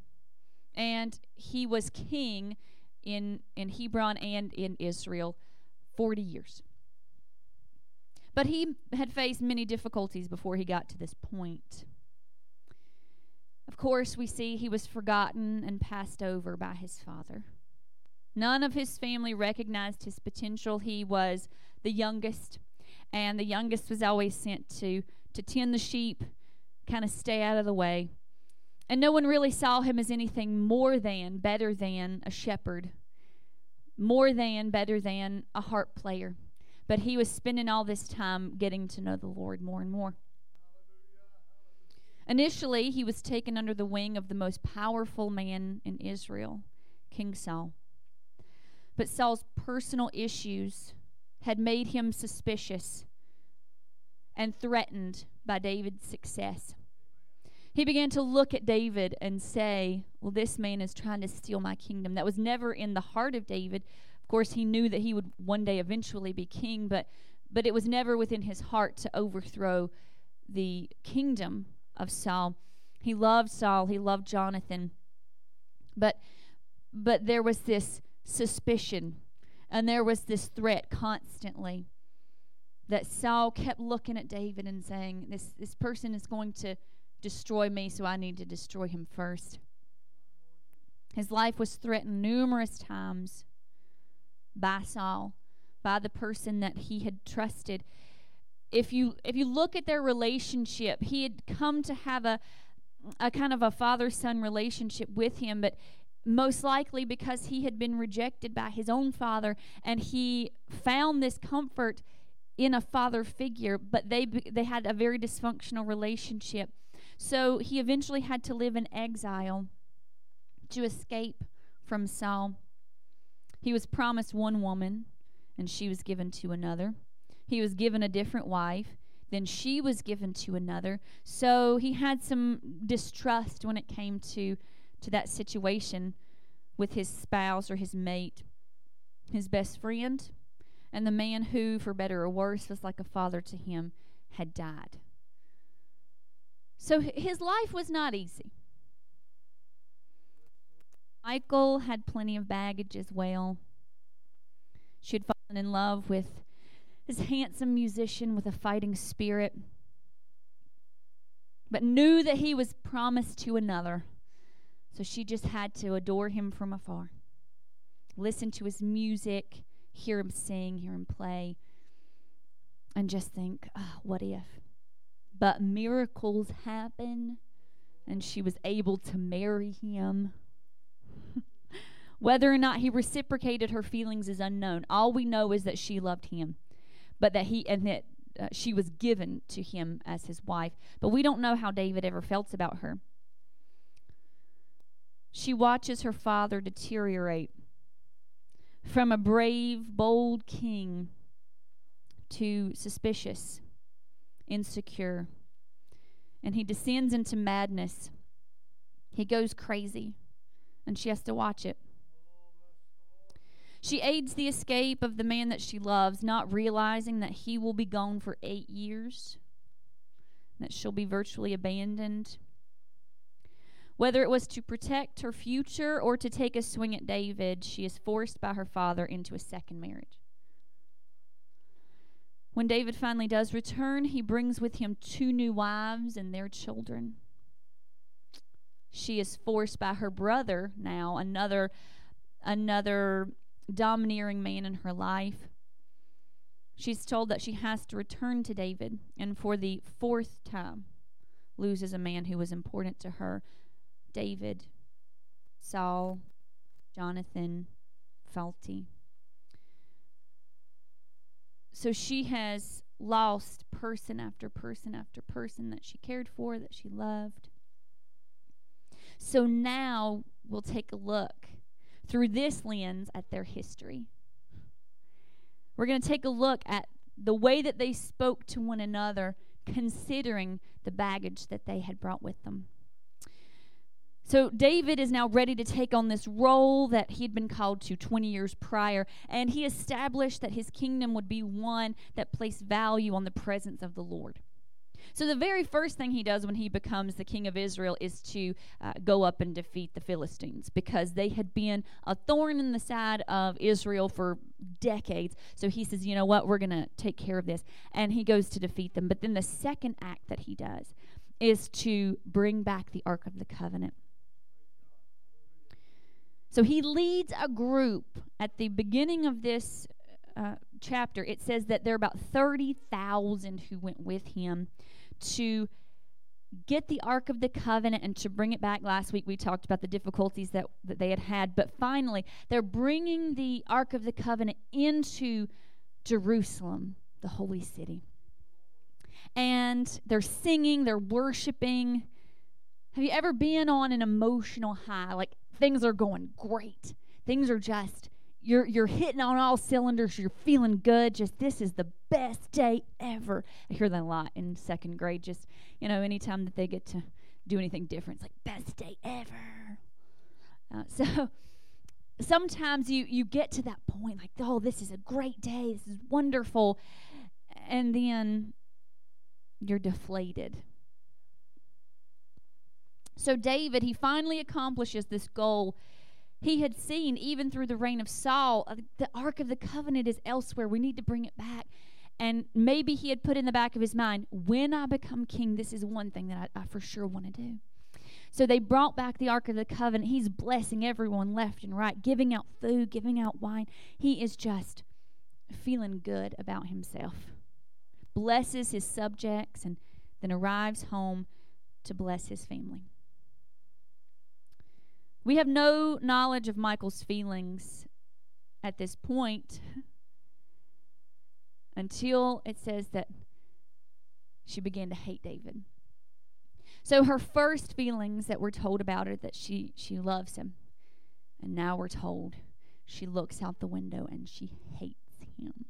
And he was king in, in Hebron and in Israel 40 years. But he had faced many difficulties before he got to this point. Of course, we see he was forgotten and passed over by his father. None of his family recognized his potential. He was the youngest, and the youngest was always sent to, to tend the sheep, kind of stay out of the way. And no one really saw him as anything more than, better than a shepherd, more than, better than a harp player. but he was spending all this time getting to know the Lord more and more. Initially, he was taken under the wing of the most powerful man in Israel, King Saul. But Saul's personal issues had made him suspicious and threatened by David's success. He began to look at David and say, Well, this man is trying to steal my kingdom. That was never in the heart of David. Of course, he knew that he would one day eventually be king, but, but it was never within his heart to overthrow the kingdom of Saul. He loved Saul, he loved Jonathan. But but there was this suspicion and there was this threat constantly that Saul kept looking at David and saying, This this person is going to destroy me, so I need to destroy him first. His life was threatened numerous times by Saul, by the person that he had trusted. If you if you look at their relationship, he had come to have a a kind of a father-son relationship with him, but most likely because he had been rejected by his own father and he found this comfort in a father figure, but they they had a very dysfunctional relationship. So he eventually had to live in exile to escape from Saul. He was promised one woman, and she was given to another. He was given a different wife, then she was given to another. So he had some distrust when it came to, to that situation with his spouse or his mate. His best friend and the man who, for better or worse, was like a father to him, had died. So his life was not easy. Michal had plenty of baggage as well. She had fallen in love with this handsome musician with a fighting spirit, but knew that he was promised to another. So she just had to adore him from afar, listen to his music, hear him sing, hear him play, and just think, oh, what if? But miracles happen, and she was able to marry him. Whether or not he reciprocated her feelings is unknown. All we know is that she loved him, but that he and that uh, she was given to him as his wife. But we don't know how David ever felt about her. She watches her father deteriorate from a brave, bold king to suspicious, insecure, and he descends into madness. He goes crazy, and she has to watch it. She aids the escape of the man that she loves, not realizing that he will be gone for eight years, that she'll be virtually abandoned. Whether it was to protect her future or to take a swing at David, she is forced by her father into a second marriage. When David finally does return, he brings with him two new wives and their children. She is forced by her brother now, another another domineering man in her life. She's told that she has to return to David and for the fourth time loses a man who was important to her. David, Saul, Jonathan, Phalti. So she has lost person after person after person that she cared for, that she loved. So now we'll take a look through this lens at their history. We're going to take a look at the way that they spoke to one another, considering the baggage that they had brought with them. So David is now ready to take on this role that he'd been called to 20 years prior, and he established that his kingdom would be one that placed value on the presence of the Lord. So the very first thing he does when he becomes the king of Israel is to uh, go up and defeat the Philistines because they had been a thorn in the side of Israel for decades. So he says, "You know what? We're going to take care of this." And he goes to defeat them. But then the second act that he does is to bring back the ark of the covenant. So he leads a group at the beginning of this uh, chapter. It says that there are about 30,000 who went with him to get the Ark of the Covenant and to bring it back. Last week we talked about the difficulties that, that they had had, but finally they're bringing the Ark of the Covenant into Jerusalem, the holy city. And they're singing, they're worshiping. Have you ever been on an emotional high? Like things are going great. Things are just you're you're hitting on all cylinders. You're feeling good. Just this is the best day ever. I hear that a lot in second grade. Just you know, anytime that they get to do anything different, it's like best day ever. Uh, so sometimes you you get to that point like, oh, this is a great day. This is wonderful, and then you're deflated. So David, he finally accomplishes this goal he had seen even through the reign of Saul. uh, The Ark of the Covenant is elsewhere. We need to bring it back. And maybe he had put in the back of his mind, when I become king, this is one thing that I, I for sure want to do. So they brought back the Ark of the Covenant. He's blessing everyone left and right, giving out food, giving out wine. He is just feeling good about himself. Blesses his subjects and then arrives home to bless his family. We have no knowledge of Michal's feelings at this point until it says that she began to hate David. So her first feelings that we're told about are that she she loves him. And now we're told she looks out the window and she hates him.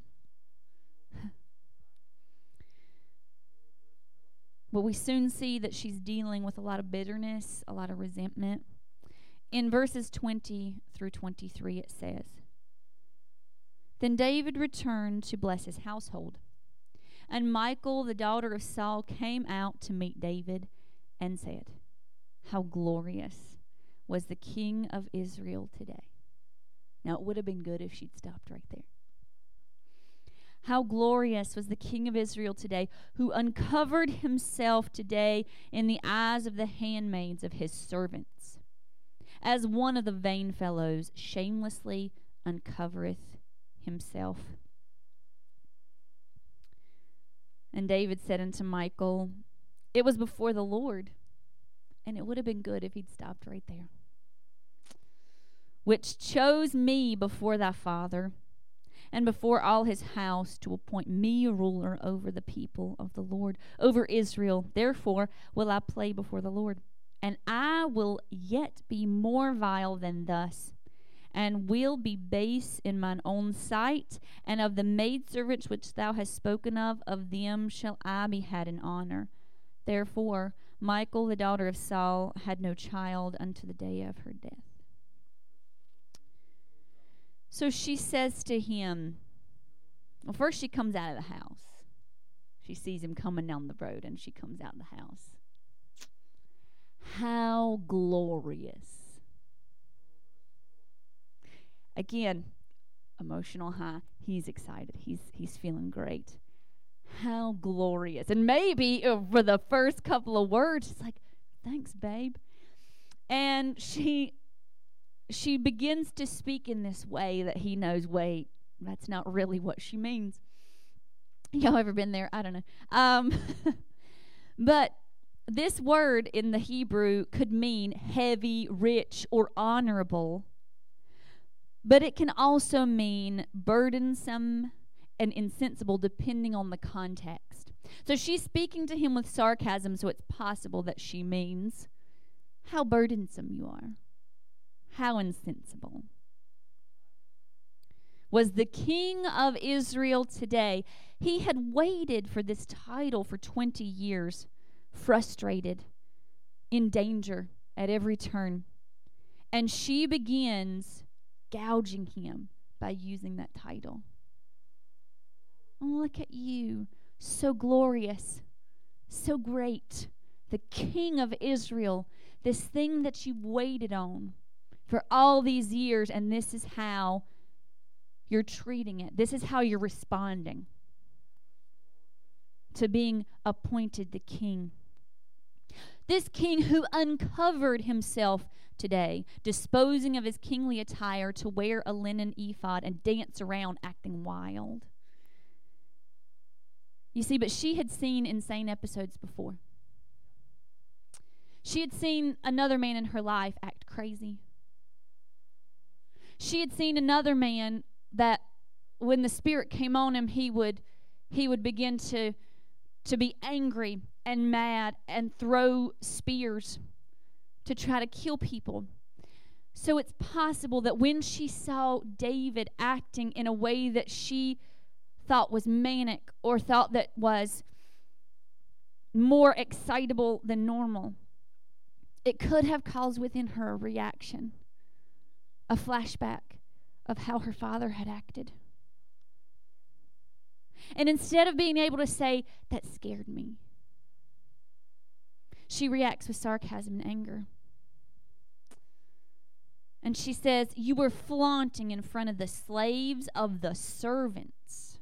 but we soon see that she's dealing with a lot of bitterness, a lot of resentment. In verses 20 through 23, it says Then David returned to bless his household. And Michal, the daughter of Saul, came out to meet David and said, How glorious was the king of Israel today. Now, it would have been good if she'd stopped right there. How glorious was the king of Israel today, who uncovered himself today in the eyes of the handmaids of his servants as one of the vain fellows shamelessly uncovereth himself. And David said unto Michal, It was before the Lord, and it would have been good if he'd stopped right there, which chose me before thy father and before all his house to appoint me a ruler over the people of the Lord, over Israel. Therefore will I play before the Lord and I will yet be more vile than thus, and will be base in mine own sight, and of the maidservants which thou hast spoken of, of them shall I be had in honor. Therefore, Michal, the daughter of Saul, had no child unto the day of her death. So she says to him, well, first she comes out of the house. She sees him coming down the road, and she comes out of the house. How glorious. Again, emotional high. He's excited. He's he's feeling great. How glorious. And maybe uh, for the first couple of words, it's like, "Thanks, babe." And she she begins to speak in this way that he knows, wait, that's not really what she means. Y'all ever been there? I don't know. Um, but this word in the Hebrew could mean heavy, rich, or honorable, but it can also mean burdensome and insensible depending on the context. So she's speaking to him with sarcasm, so it's possible that she means how burdensome you are, how insensible. Was the king of Israel today. He had waited for this title for 20 years frustrated, in danger at every turn. And she begins gouging him by using that title. Oh, look at you, so glorious, so great, the King of Israel, this thing that you've waited on for all these years, and this is how you're treating it. This is how you're responding to being appointed the king. This king who uncovered himself today, disposing of his kingly attire to wear a linen ephod and dance around acting wild. You see, but she had seen insane episodes before. She had seen another man in her life act crazy. She had seen another man that when the spirit came on him, he would he would begin to to be angry and mad and throw spears to try to kill people. So it's possible that when she saw David acting in a way that she thought was manic or thought that was more excitable than normal, it could have caused within her a reaction, a flashback of how her father had acted. And instead of being able to say, That scared me, she reacts with sarcasm and anger. And she says, You were flaunting in front of the slaves of the servants,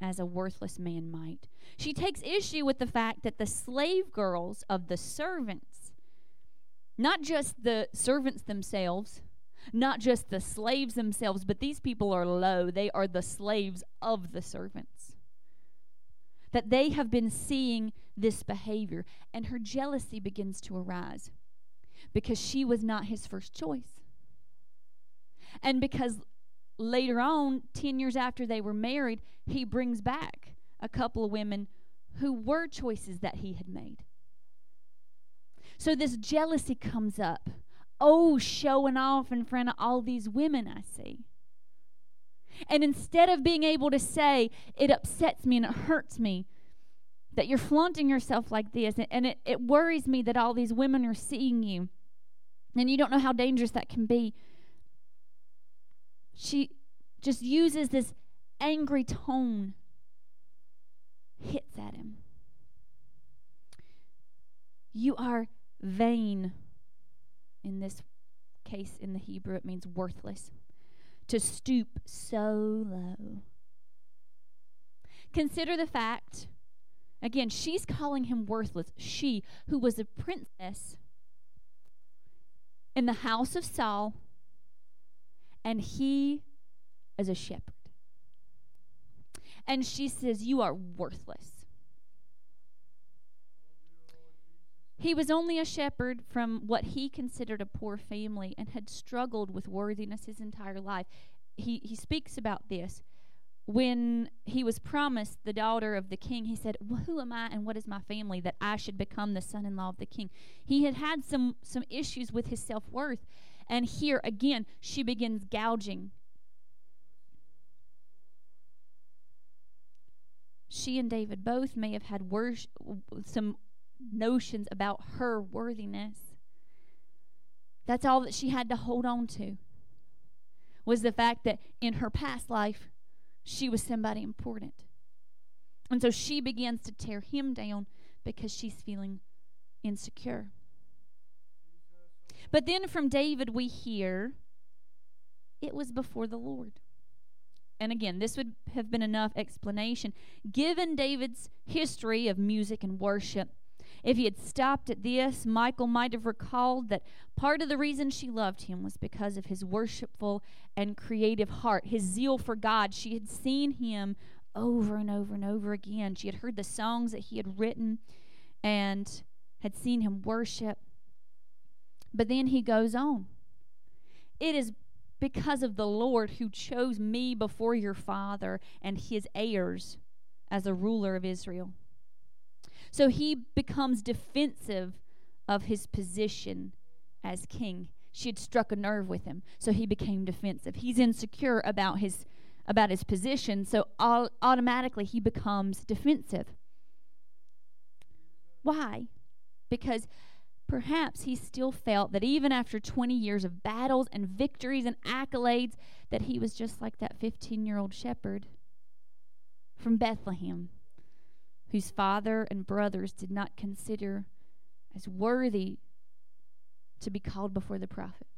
as a worthless man might. She takes issue with the fact that the slave girls of the servants, not just the servants themselves, not just the slaves themselves, but these people are low. They are the slaves of the servants. That they have been seeing this behavior, and her jealousy begins to arise because she was not his first choice. And because later on, 10 years after they were married, he brings back a couple of women who were choices that he had made. So this jealousy comes up. Oh, showing off in front of all these women I see. And instead of being able to say, it upsets me and it hurts me that you're flaunting yourself like this, and it, it worries me that all these women are seeing you, and you don't know how dangerous that can be. She just uses this angry tone, hits at him. You are vain. In this case, in the Hebrew, it means worthless. To stoop so low. Consider the fact, again, she's calling him worthless. She, who was a princess in the house of Saul, and he is a shepherd. And she says, You are worthless. He was only a shepherd from what he considered a poor family and had struggled with worthiness his entire life. He, he speaks about this. When he was promised the daughter of the king, he said, well, Who am I and what is my family that I should become the son in law of the king? He had had some, some issues with his self worth. And here again, she begins gouging. She and David both may have had wor- some notions about her worthiness. That's all that she had to hold on to. Was the fact that in her past life, she was somebody important. And so she begins to tear him down because she's feeling insecure. But then from David, we hear it was before the Lord. And again, this would have been enough explanation. Given David's history of music and worship, if he had stopped at this, Michal might have recalled that part of the reason she loved him was because of his worshipful and creative heart, his zeal for God. She had seen him over and over and over again. She had heard the songs that he had written and had seen him worship. But then he goes on. It is because of the Lord who chose me before your father and his heirs as a ruler of Israel. So he becomes defensive of his position as king. She had struck a nerve with him, so he became defensive. He's insecure about his about his position, so au- automatically he becomes defensive. Why? Because perhaps he still felt that even after 20 years of battles and victories and accolades that he was just like that 15-year-old shepherd from Bethlehem whose father and brothers did not consider as worthy to be called before the prophet.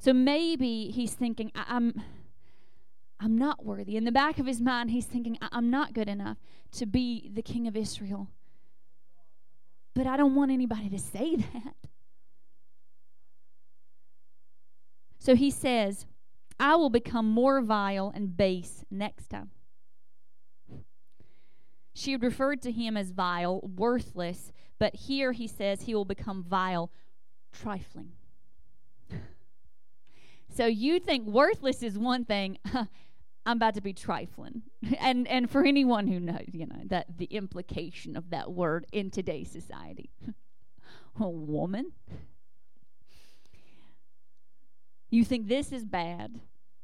So maybe he's thinking, I- am I'm not worthy. In the back of his mind, he's thinking, I'm not good enough to be the king of Israel. But I don't want anybody to say that. So he says, I will become more vile and base next time. She had referred to him as vile, worthless, but here he says he will become vile, trifling. So you think worthless is one thing. I'm about to be trifling. And and for anyone who knows, you know, that the implication of that word in today's society. A woman? You think this is bad?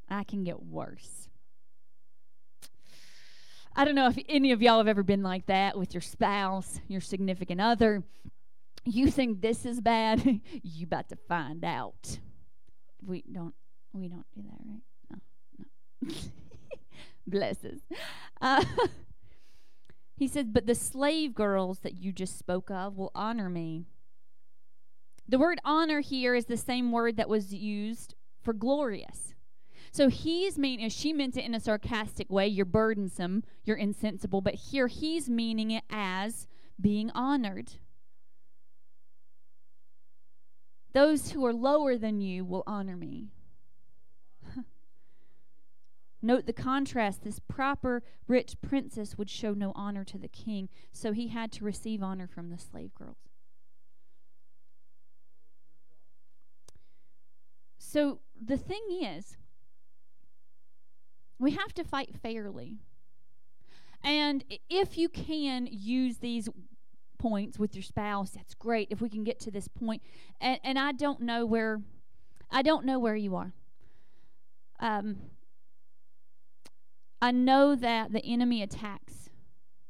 I can get worse. I don't know if any of y'all have ever been like that with your spouse, your significant other. You think this is bad? you about to find out. We don't we don't do that, right? No. No. Bless us. Uh, he says, But the slave girls that you just spoke of will honor me. The word honor here is the same word that was used for glorious. So he's meaning, she meant it in a sarcastic way, you're burdensome, you're insensible, but here he's meaning it as being honored. Those who are lower than you will honor me. Note the contrast. This proper, rich princess would show no honor to the king, so he had to receive honor from the slave girls. So the thing is, we have to fight fairly. And if you can use these points with your spouse, that's great. If we can get to this point, and, and I don't know where, I don't know where you are. Um, I know that the enemy attacks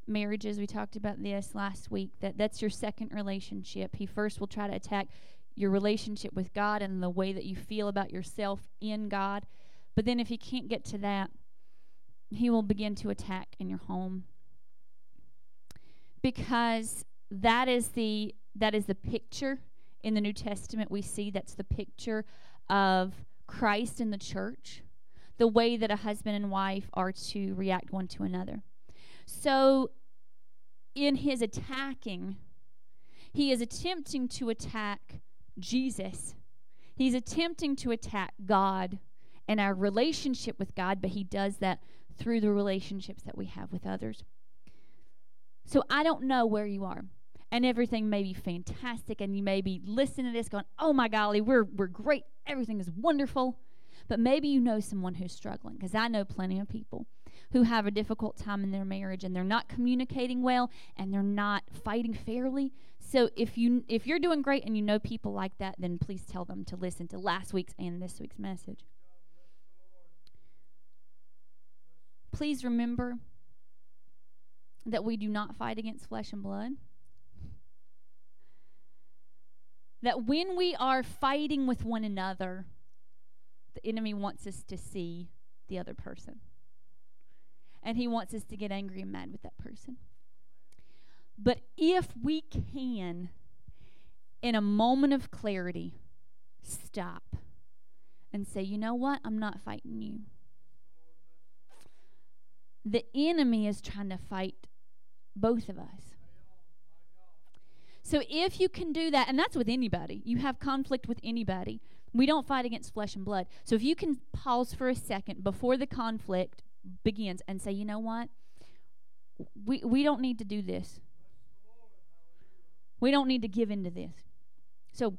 marriages. We talked about this last week. That that's your second relationship. He first will try to attack your relationship with God and the way that you feel about yourself in God. But then if he can't get to that, he will begin to attack in your home. Because that is the that is the picture in the New Testament we see that's the picture of Christ in the church the way that a husband and wife are to react one to another. So, in his attacking, he is attempting to attack Jesus. He's attempting to attack God and our relationship with God, but he does that through the relationships that we have with others. So, I don't know where you are. And everything may be fantastic, and you may be listening to this going, Oh my golly, we're, we're great. Everything is wonderful. But maybe you know someone who's struggling, because I know plenty of people who have a difficult time in their marriage and they're not communicating well and they're not fighting fairly. So if you if you're doing great and you know people like that, then please tell them to listen to last week's and this week's message. Please remember that we do not fight against flesh and blood. That when we are fighting with one another, the enemy wants us to see the other person. And he wants us to get angry and mad with that person. But if we can, in a moment of clarity, stop and say, you know what? I'm not fighting you. The enemy is trying to fight both of us. So if you can do that, and that's with anybody, you have conflict with anybody. We don't fight against flesh and blood. So if you can pause for a second before the conflict begins and say, you know what? We, we don't need to do this. We don't need to give into this. So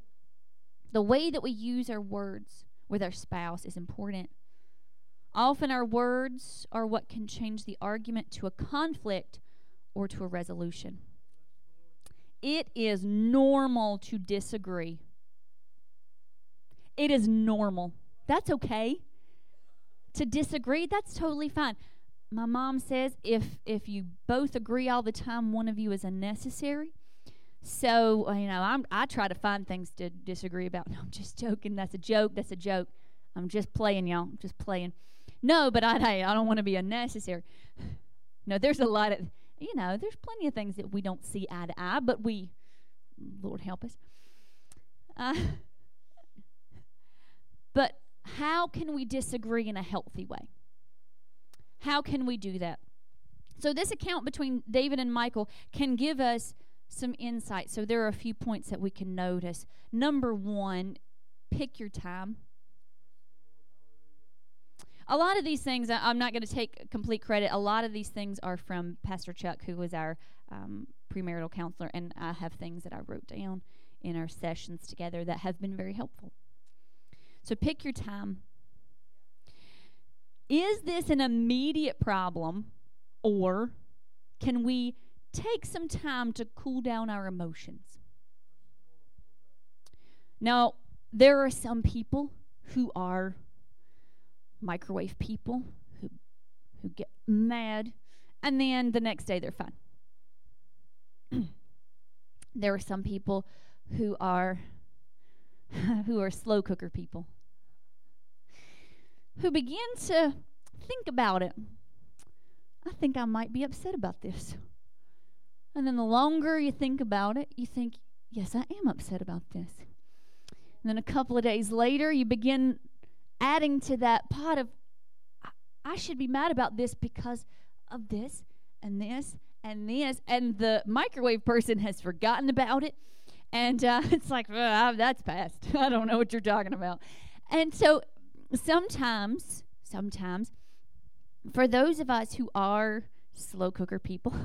the way that we use our words with our spouse is important. Often our words are what can change the argument to a conflict or to a resolution. It is normal to disagree. It is normal. That's okay. To disagree, that's totally fine. My mom says if if you both agree all the time, one of you is unnecessary. So uh, you know, I'm I try to find things to disagree about. No, I'm just joking. That's a joke. That's a joke. I'm just playing, y'all. I'm just playing. No, but I hey, I don't want to be unnecessary. No, there's a lot of you know, there's plenty of things that we don't see eye to eye, but we, Lord help us. Uh, but how can we disagree in a healthy way? How can we do that? So, this account between David and Michal can give us some insight. So, there are a few points that we can notice. Number one, pick your time. A lot of these things, I- I'm not going to take complete credit. A lot of these things are from Pastor Chuck, who was our um, premarital counselor, and I have things that I wrote down in our sessions together that have been very helpful. So pick your time. is this an immediate problem or can we take some time to cool down our emotions? Now, there are some people who are microwave people who who get mad and then the next day they're fine. there are some people who are who are slow cooker people who begin to think about it. I think I might be upset about this. And then the longer you think about it, you think, yes, I am upset about this. And then a couple of days later, you begin adding to that pot of, I, should be mad about this because of this and this and this. And the microwave person has forgotten about it. And uh, it's like, "Ah, that's past. I don't know what you're talking about. And so sometimes, sometimes, for those of us who are slow cooker people,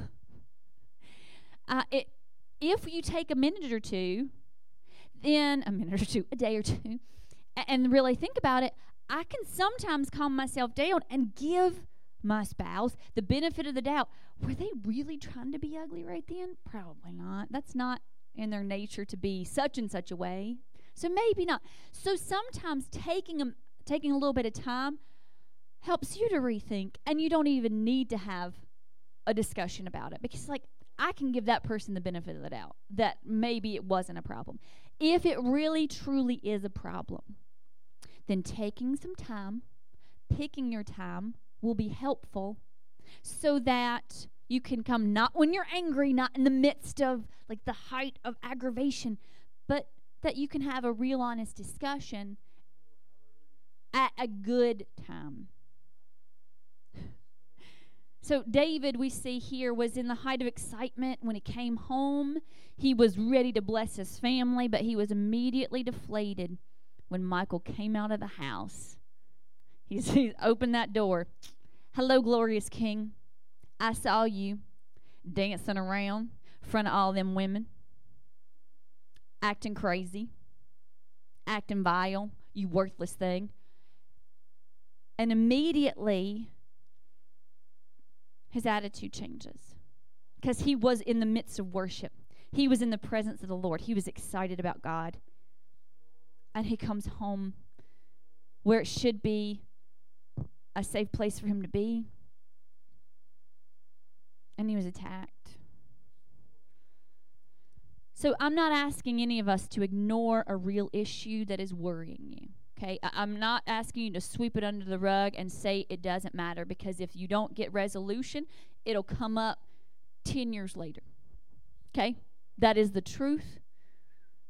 uh, it, if you take a minute or two, then a minute or two, a day or two, and really think about it, I can sometimes calm myself down and give my spouse the benefit of the doubt. Were they really trying to be ugly right then? Probably not. That's not in their nature to be such and such a way. So maybe not. So sometimes taking a, taking a little bit of time helps you to rethink, and you don't even need to have a discussion about it because, like, I can give that person the benefit of the doubt that maybe it wasn't a problem. If it really truly is a problem, then taking some time, picking your time will be helpful so that you can come not when you're angry, not in the midst of like the height of aggravation, but that you can have a real honest discussion at a good time. So, David, we see here, was in the height of excitement when he came home. He was ready to bless his family, but he was immediately deflated when Michal came out of the house. He's, he's opened that door. Hello, glorious king. I saw you dancing around in front of all them women, acting crazy, acting vile, you worthless thing. And immediately, his attitude changes because he was in the midst of worship. He was in the presence of the Lord. He was excited about God. And he comes home where it should be a safe place for him to be. And he was attacked. So I'm not asking any of us to ignore a real issue that is worrying you. Okay, I- I'm not asking you to sweep it under the rug and say it doesn't matter because if you don't get resolution, it'll come up 10 years later. Okay, that is the truth.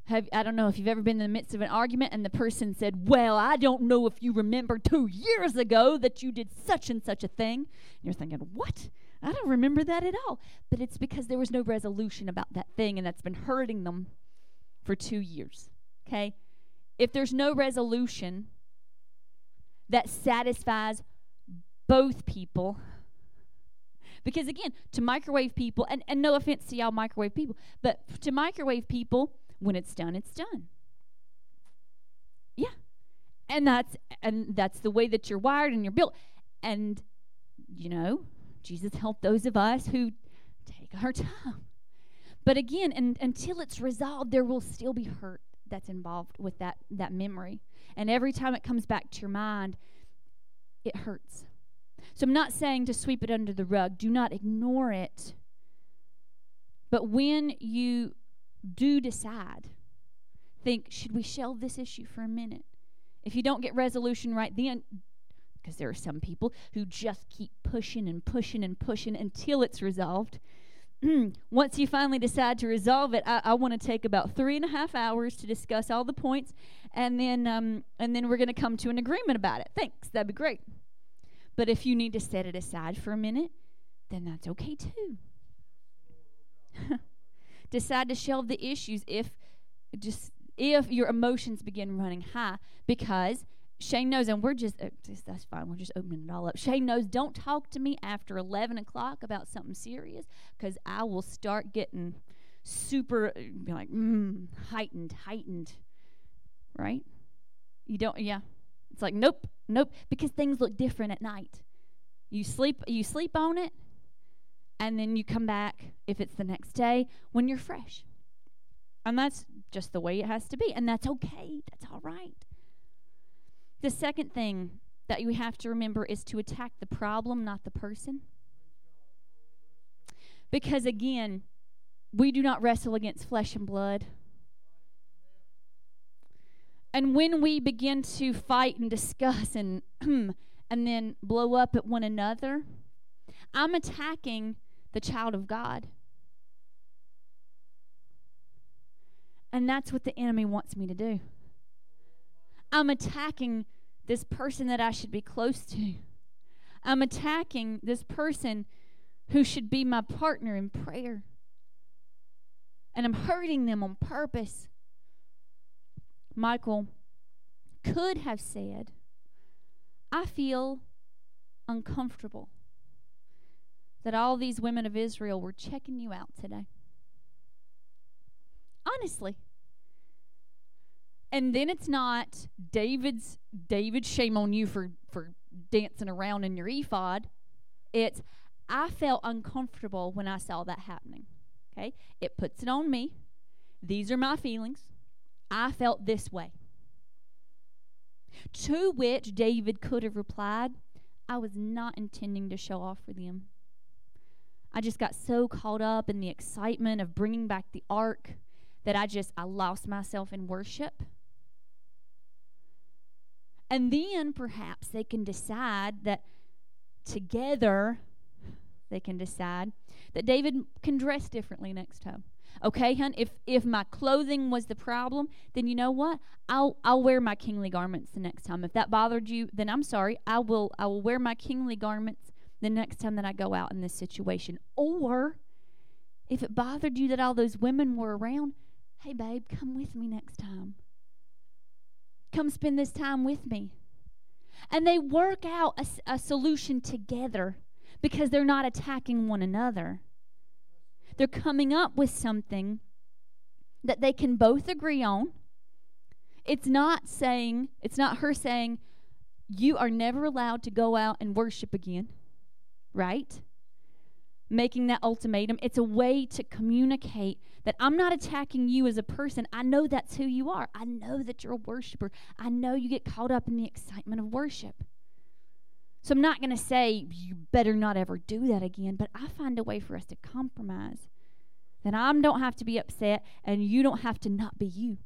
Have, I don't know if you've ever been in the midst of an argument and the person said, Well, I don't know if you remember two years ago that you did such and such a thing. And you're thinking, What? I don't remember that at all. But it's because there was no resolution about that thing and that's been hurting them for two years. Okay? If there's no resolution that satisfies both people, because again, to microwave people, and, and no offense to y'all microwave people, but to microwave people, when it's done, it's done. Yeah. And that's and that's the way that you're wired and you're built. And you know, Jesus helped those of us who take our time. But again, and, until it's resolved, there will still be hurt that's involved with that that memory. And every time it comes back to your mind, it hurts. So I'm not saying to sweep it under the rug. Do not ignore it. But when you do decide, think, should we shelve this issue for a minute? If you don't get resolution right then, because there are some people who just keep pushing and pushing and pushing until it's resolved. Once you finally decide to resolve it, I, I want to take about three and a half hours to discuss all the points, and then um, and then we're going to come to an agreement about it. Thanks, that'd be great. But if you need to set it aside for a minute, then that's okay too. Decide to shelve the issues if just if your emotions begin running high because Shane knows, and we're just, uh, that's fine. We're just opening it all up. Shane knows, don't talk to me after eleven o'clock about something serious because I will start getting super, uh, like, mm, heightened, heightened. Right? You don't, yeah. It's like, nope, nope, because things look different at night. You sleep you sleep on it and then you come back if it's the next day when you're fresh. And that's just the way it has to be. And that's okay. That's all right. The second thing that you have to remember is to attack the problem, not the person. Because again, we do not wrestle against flesh and blood. And when we begin to fight and discuss and and then blow up at one another, I'm attacking the child of God. And that's what the enemy wants me to do. I'm attacking this person that I should be close to. I'm attacking this person who should be my partner in prayer. And I'm hurting them on purpose. Michal could have said, I feel uncomfortable that all these women of Israel were checking you out today. Honestly. And then it's not David's David shame on you for for dancing around in your ephod. It's I felt uncomfortable when I saw that happening. Okay? It puts it on me. These are my feelings. I felt this way. To which David could have replied, I was not intending to show off for them. I just got so caught up in the excitement of bringing back the ark that I just I lost myself in worship. And then perhaps they can decide that together they can decide that David can dress differently next time. Okay, hun, if if my clothing was the problem, then you know what? I'll I'll wear my kingly garments the next time. If that bothered you, then I'm sorry. I will I will wear my kingly garments the next time that I go out in this situation. Or if it bothered you that all those women were around, hey babe, come with me next time. Come spend this time with me. And they work out a, a solution together because they're not attacking one another. They're coming up with something that they can both agree on. It's not saying, it's not her saying, you are never allowed to go out and worship again, right? Making that ultimatum. It's a way to communicate that I'm not attacking you as a person. I know that's who you are. I know that you're a worshiper. I know you get caught up in the excitement of worship. So I'm not going to say you better not ever do that again, but I find a way for us to compromise. That I don't have to be upset and you don't have to not be you.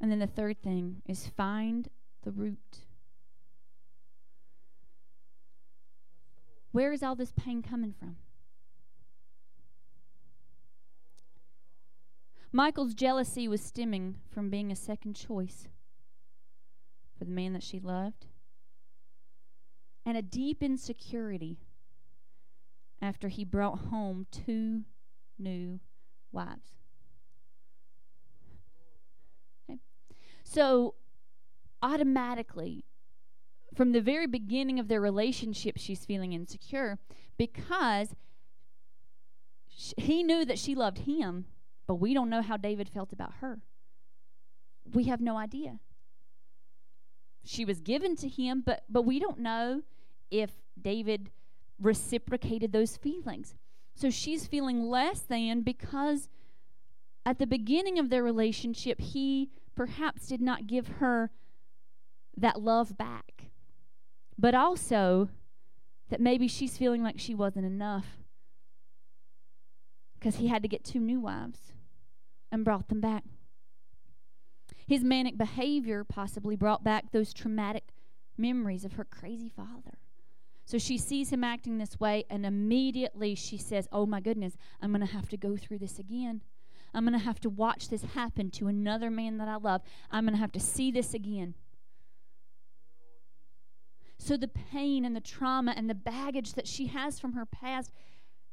And then the third thing is find the root. Where is all this pain coming from? Michal's jealousy was stemming from being a second choice for the man that she loved, and a deep insecurity after he brought home two new wives. Okay. So, automatically, from the very beginning of their relationship, she's feeling insecure because sh- he knew that she loved him, but we don't know how David felt about her. We have no idea she was given to him, but but we don't know if David reciprocated those feelings. So she's feeling less than because at the beginning of their relationship, he perhaps did not give her that love back. But also that maybe she's feeling like she wasn't enough because he had to get two new wives and brought them back. His manic behavior possibly brought back those traumatic memories of her crazy father. So she sees him acting this way, and immediately she says, Oh my goodness, I'm going to have to go through this again. I'm going to have to watch this happen to another man that I love. I'm going to have to see this again. So the pain and the trauma and the baggage that she has from her past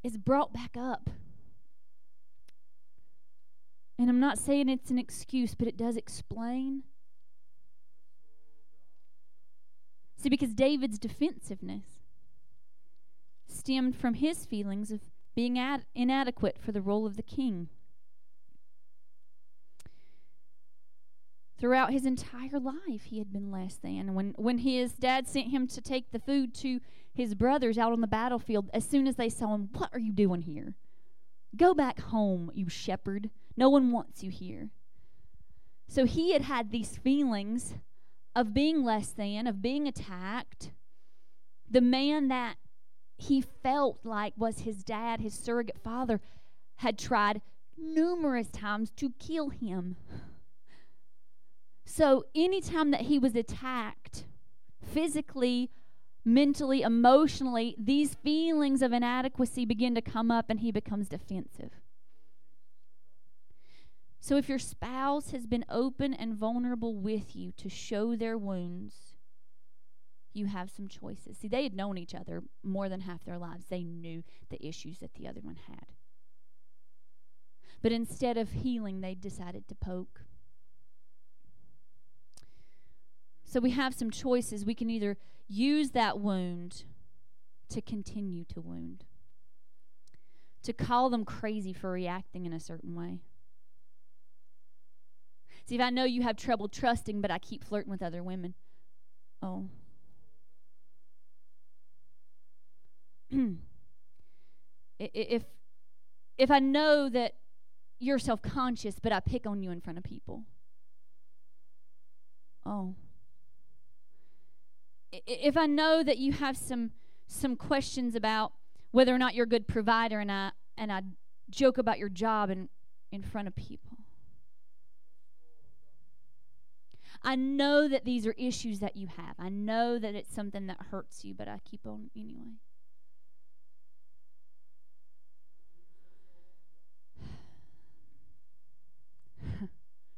is brought back up. And I'm not saying it's an excuse, but it does explain. See, because David's defensiveness stemmed from his feelings of being ad- inadequate for the role of the king. Throughout his entire life, he had been less than. When when his dad sent him to take the food to his brothers out on the battlefield, as soon as they saw him, what are you doing here? Go back home, you shepherd. No one wants you here. So he had had these feelings of being less than, of being attacked. The man that he felt like was his dad, his surrogate father, had tried numerous times to kill him. So, anytime that he was attacked, physically, mentally, emotionally, these feelings of inadequacy begin to come up and he becomes defensive. So, if your spouse has been open and vulnerable with you to show their wounds, you have some choices. See, they had known each other more than half their lives, they knew the issues that the other one had. But instead of healing, they decided to poke. So we have some choices. We can either use that wound to continue to wound, to call them crazy for reacting in a certain way. See, if I know you have trouble trusting, but I keep flirting with other women, oh. If if I know that you're self-conscious, but I pick on you in front of people, oh. If I know that you have some some questions about whether or not you're a good provider, and I and I joke about your job in in front of people. I know that these are issues that you have. I know that it's something that hurts you, but I keep on anyway.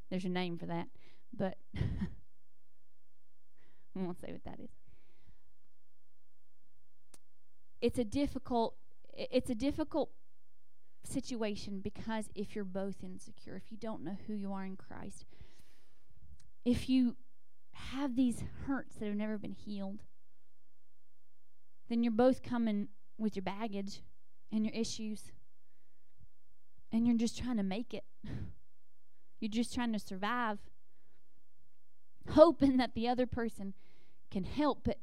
There's a name for that, but I won't say what that is. It's a difficult it's a difficult situation because if you're both insecure, if you don't know who you are in Christ, if you have these hurts that have never been healed, then you're both coming with your baggage and your issues, and you're just trying to make it. You're just trying to survive, hoping that the other person can help, but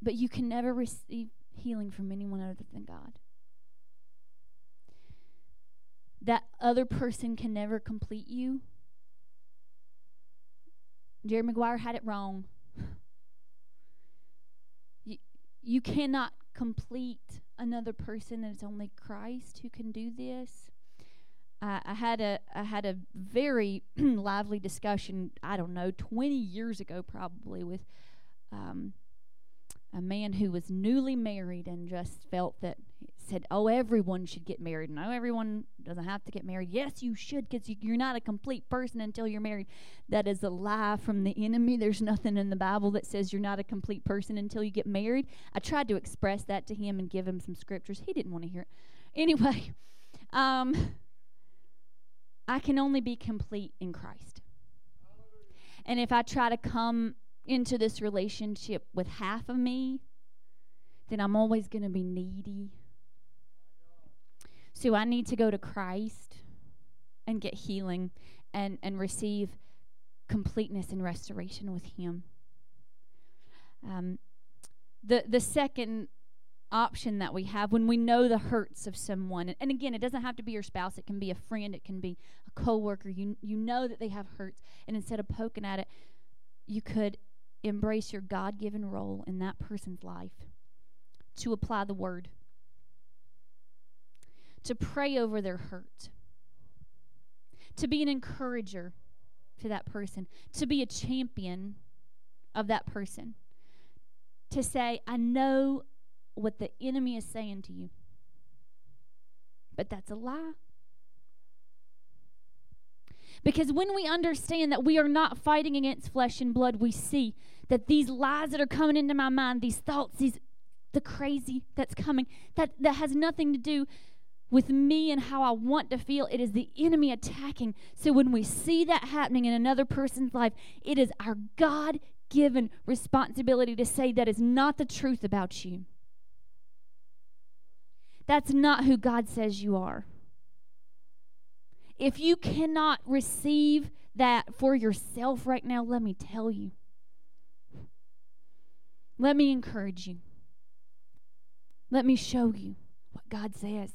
but you can never receive healing from anyone other than God. That other person can never complete you. Jerry Maguire had it wrong. You, you cannot complete another person. It's only Christ who can do this. I I had a I had a very lively discussion. I don't know, twenty years ago, probably with um, a man who was newly married and just felt that said, "Oh, everyone should get married." No, everyone doesn't have to get married. Yes, you should, because you, you're not a complete person until you're married. That is a lie from the enemy. There's nothing in the Bible that says you're not a complete person until you get married. I tried to express that to him and give him some scriptures. He didn't want to hear it. Anyway, um, I can only be complete in Christ. And if I try to come into this relationship with half of me, then I'm always going to be needy. So I need to go to Christ and get healing and, and receive completeness and restoration with Him. Um, the the second option that we have when we know the hurts of someone, and, again, it doesn't have to be your spouse; it can be a friend, it can be a coworker. You you know that they have hurts, and instead of poking at it, you could embrace your God given role in that person's life to apply the word, to pray over their hurt, to be an encourager to that person, to be a champion of that person, to say, I know what the enemy is saying to you, but that's a lie. Because when we understand that we are not fighting against flesh and blood, we see that these lies that are coming into my mind, these thoughts, these the crazy that's coming, that, that has nothing to do with me and how I want to feel. It is the enemy attacking. So when we see that happening in another person's life, it is our God given responsibility to say that is not the truth about you. That's not who God says you are. If you cannot receive that for yourself right now, let me tell you. Let me encourage you. Let me show you what God says.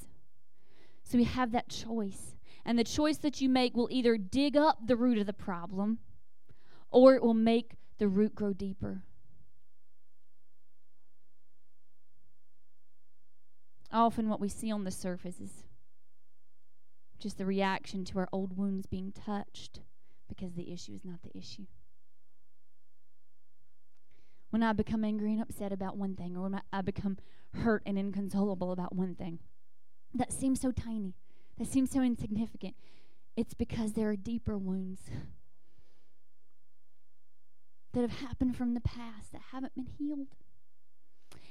So we have that choice. And the choice that you make will either dig up the root of the problem or it will make the root grow deeper. Often, what we see on the surface is just the reaction to our old wounds being touched because the issue is not the issue. When I become angry and upset about one thing, or when I become hurt and inconsolable about one thing, that seems so tiny, that seems so insignificant. It's because there are deeper wounds that have happened from the past that haven't been healed.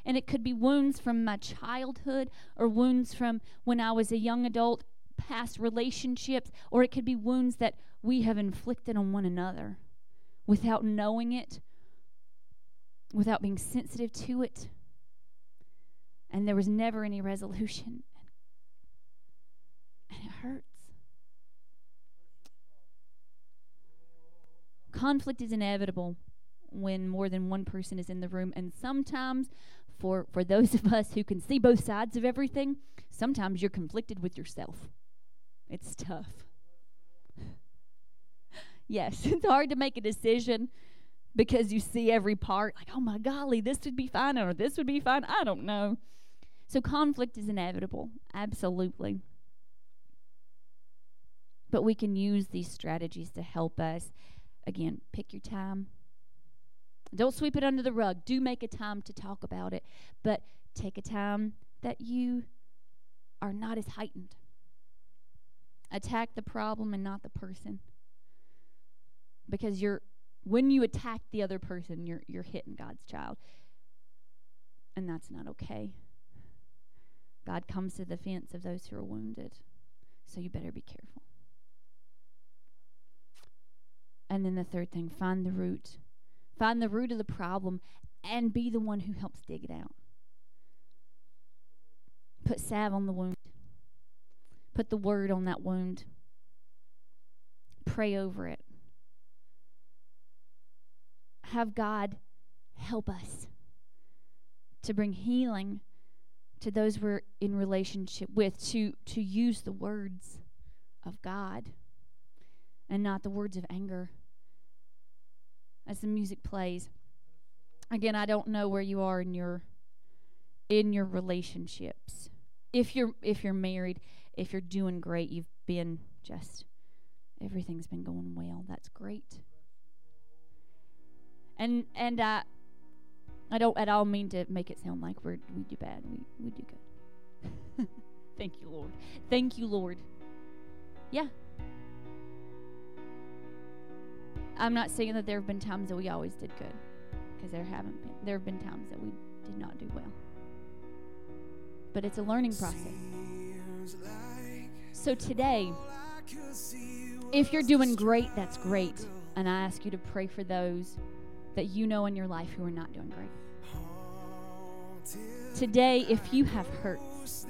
And it could be wounds from my childhood or wounds from when I was a young adult, past relationships, or it could be wounds that we have inflicted on one another without knowing it, without being sensitive to it. And there was never any resolution. And it hurts. Conflict is inevitable when more than one person is in the room and sometimes for for those of us who can see both sides of everything sometimes you're conflicted with yourself it's tough yes it's hard to make a decision because you see every part like oh my golly this would be fine or this would be fine i don't know so conflict is inevitable absolutely but we can use these strategies to help us again pick your time don't sweep it under the rug. Do make a time to talk about it, but take a time that you are not as heightened. Attack the problem and not the person. Because you're when you attack the other person, you're you're hitting God's child. And that's not okay. God comes to the defense of those who are wounded. So you better be careful. And then the third thing, find the root Find the root of the problem and be the one who helps dig it out. Put salve on the wound. Put the word on that wound. Pray over it. Have God help us to bring healing to those we're in relationship with, to, to use the words of God and not the words of anger as the music plays. Again, I don't know where you are in your in your relationships. If you're if you're married, if you're doing great, you've been just everything's been going well. That's great. And and I I don't at all mean to make it sound like we're we do bad. We we do good. Thank you, Lord. Thank you, Lord. Yeah, I'm not saying that there have been times that we always did good, because there haven't been. There have been times that we did not do well. But it's a learning process. So today, if you're doing great, that's great. And I ask you to pray for those that you know in your life who are not doing great. Today, if you have hurts,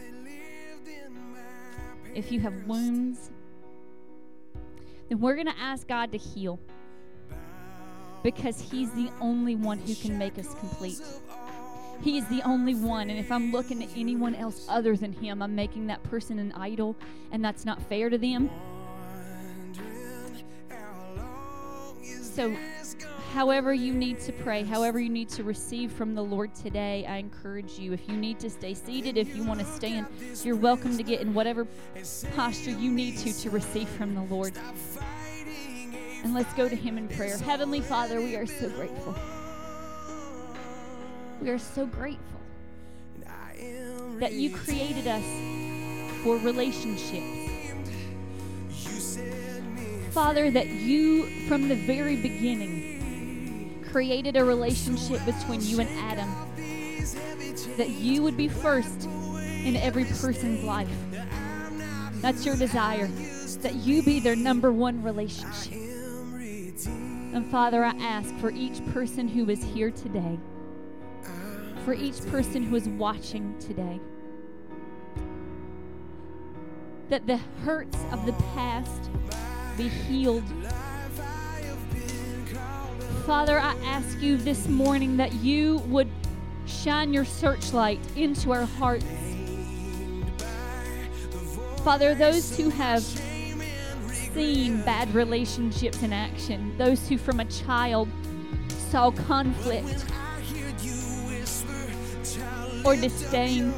if you have wounds, then we're going to ask God to heal because He's the only one who can make us complete. He is the only one. And if I'm looking at anyone else other than Him, I'm making that person an idol, and that's not fair to them. So, however you need to pray, however you need to receive from the Lord today, I encourage you. If you need to stay seated, if you want to stand, you're welcome to get in whatever posture you need to to receive from the Lord. And let's go to Him in prayer. Heavenly Father, we are so grateful. We are so grateful that you created us for relationships. Father, that you, from the very beginning, created a relationship between you and Adam. That you would be first in every person's life. That's your desire. That you be their number one relationship. And Father, I ask for each person who is here today, for each person who is watching today, that the hurts of the past be healed Father, I ask you this morning that you would shine your searchlight into our hearts. Father, those who have seen bad relationships in action, those who from a child saw conflict or disdain,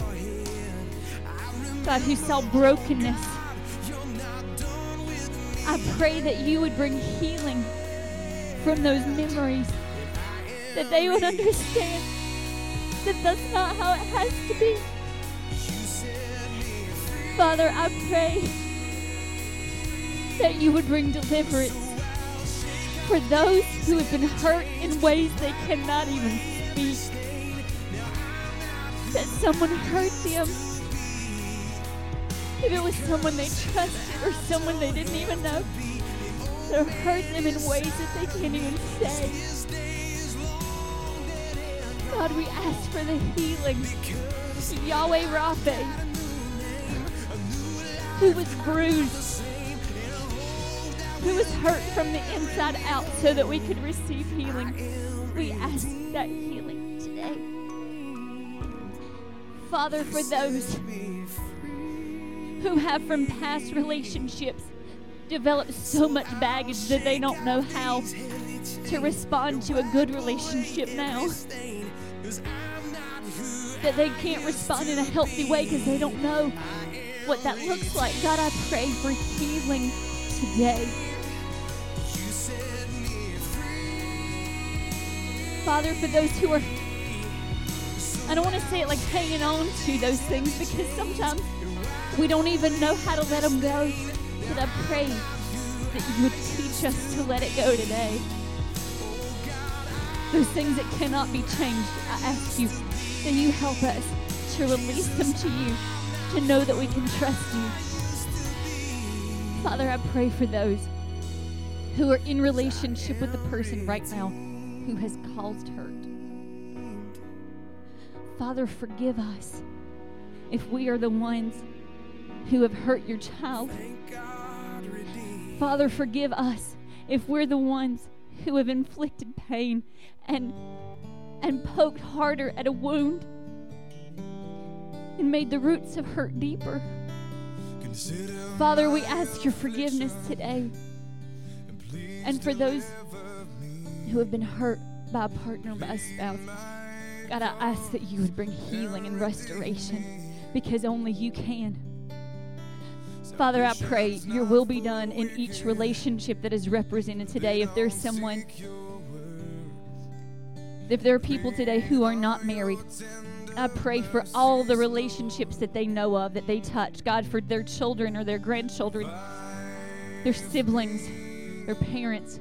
God, who saw brokenness, I pray that you would bring healing from those memories, that they would understand that that's not how it has to be. Father, I pray that you would bring deliverance for those who have been hurt in ways they cannot even speak. That someone hurt them. If it was someone they trusted or someone they didn't even know, that hurt them in ways that they can't even say. God, we ask for the healing. Yahweh Rapha, who was bruised, who was hurt from the inside out so that we could receive healing. We ask that healing today. Father, for those who have from past relationships developed so much baggage that they don't know how to respond to a good relationship now. That they can't respond in a healthy way because they don't know what that looks like. God, I pray for healing today. Father, for those who are, I don't want to say it like hanging on to those things because sometimes we don't even know how to let them go. But I pray that you would teach us to let it go today. Those things that cannot be changed, I ask you that you help us to release them to you, to know that we can trust you. Father, I pray for those who are in relationship with the person right now who has caused hurt. Father, forgive us if we are the ones who have hurt your child. Father, forgive us if we're the ones who have inflicted pain and and poked harder at a wound and made the roots of hurt deeper. Father, we ask your forgiveness today. And for those who have been hurt by a partner, by a spouse, God, I ask that you would bring healing and restoration because only you can. Father, I pray your will be done in each relationship that is represented today. If there's someone, if there are people today who are not married, I pray for all the relationships that they know of, that they touch. God, for their children or their grandchildren, their siblings, their parents.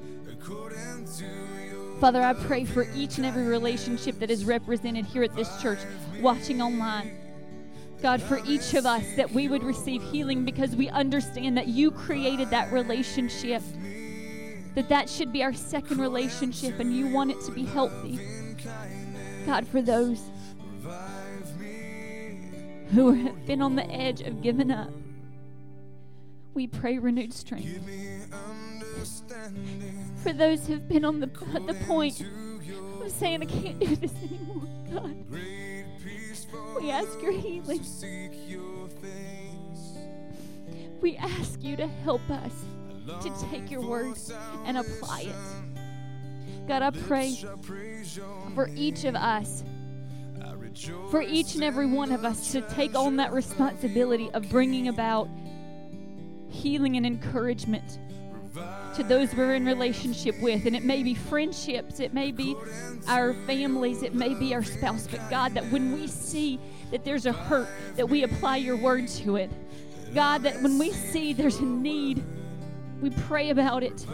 Father, I pray for each and every relationship that is represented here at this church, watching online. God, for each of us, that we would receive healing because we understand that you created that relationship, that that should be our second relationship, and you want it to be healthy. God, for those who have been on the edge of giving up, we pray renewed strength. For those who've been on the, the point of saying, I can't do this anymore, God, we ask your healing. We ask you to help us to take your words and apply it. God, I pray for each of us, for each and every one of us to take on that responsibility of bringing about healing and encouragement to those we're in relationship with. And it may be friendships, it may be our families, it may be our spouse. But God, that when we see that there's a hurt, that we apply your word to it. God, that when we see there's a need, we pray about it.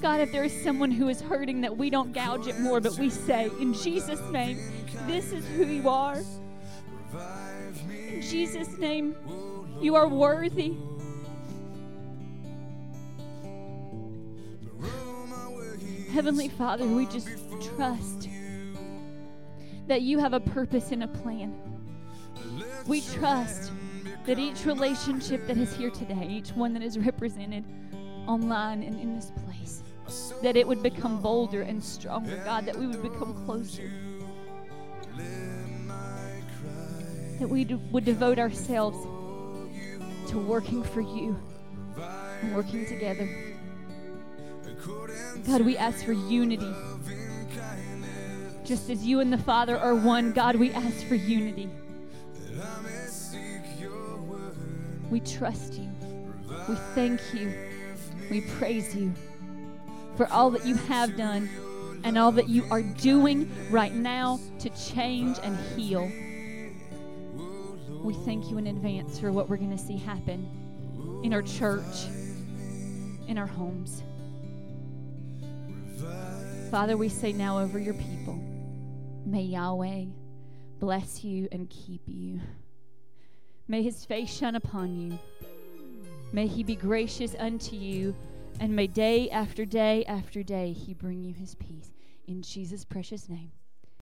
God, if there is someone who is hurting, that we don't gouge it more, but we say, in Jesus' name, this is who you are. In Jesus' name, you are worthy. Heavenly Father, we just trust that you have a purpose and a plan. We trust that each relationship that is here today, each one that is represented online and in this place, that it would become bolder and stronger, God, that we would become closer. That we would devote ourselves to working for you and working together. God, we ask for unity. Just as you and the Father are one, God, we ask for unity. We trust you. We thank you. We praise you for all that you have done and all that you are doing right now to change and heal. We thank you in advance for what we're going to see happen in our church, in our homes. Father, we say now over your people, may Yahweh bless you and keep you. May his face shine upon you. May he be gracious unto you, and may day after day after day he bring you his peace. In Jesus' precious name.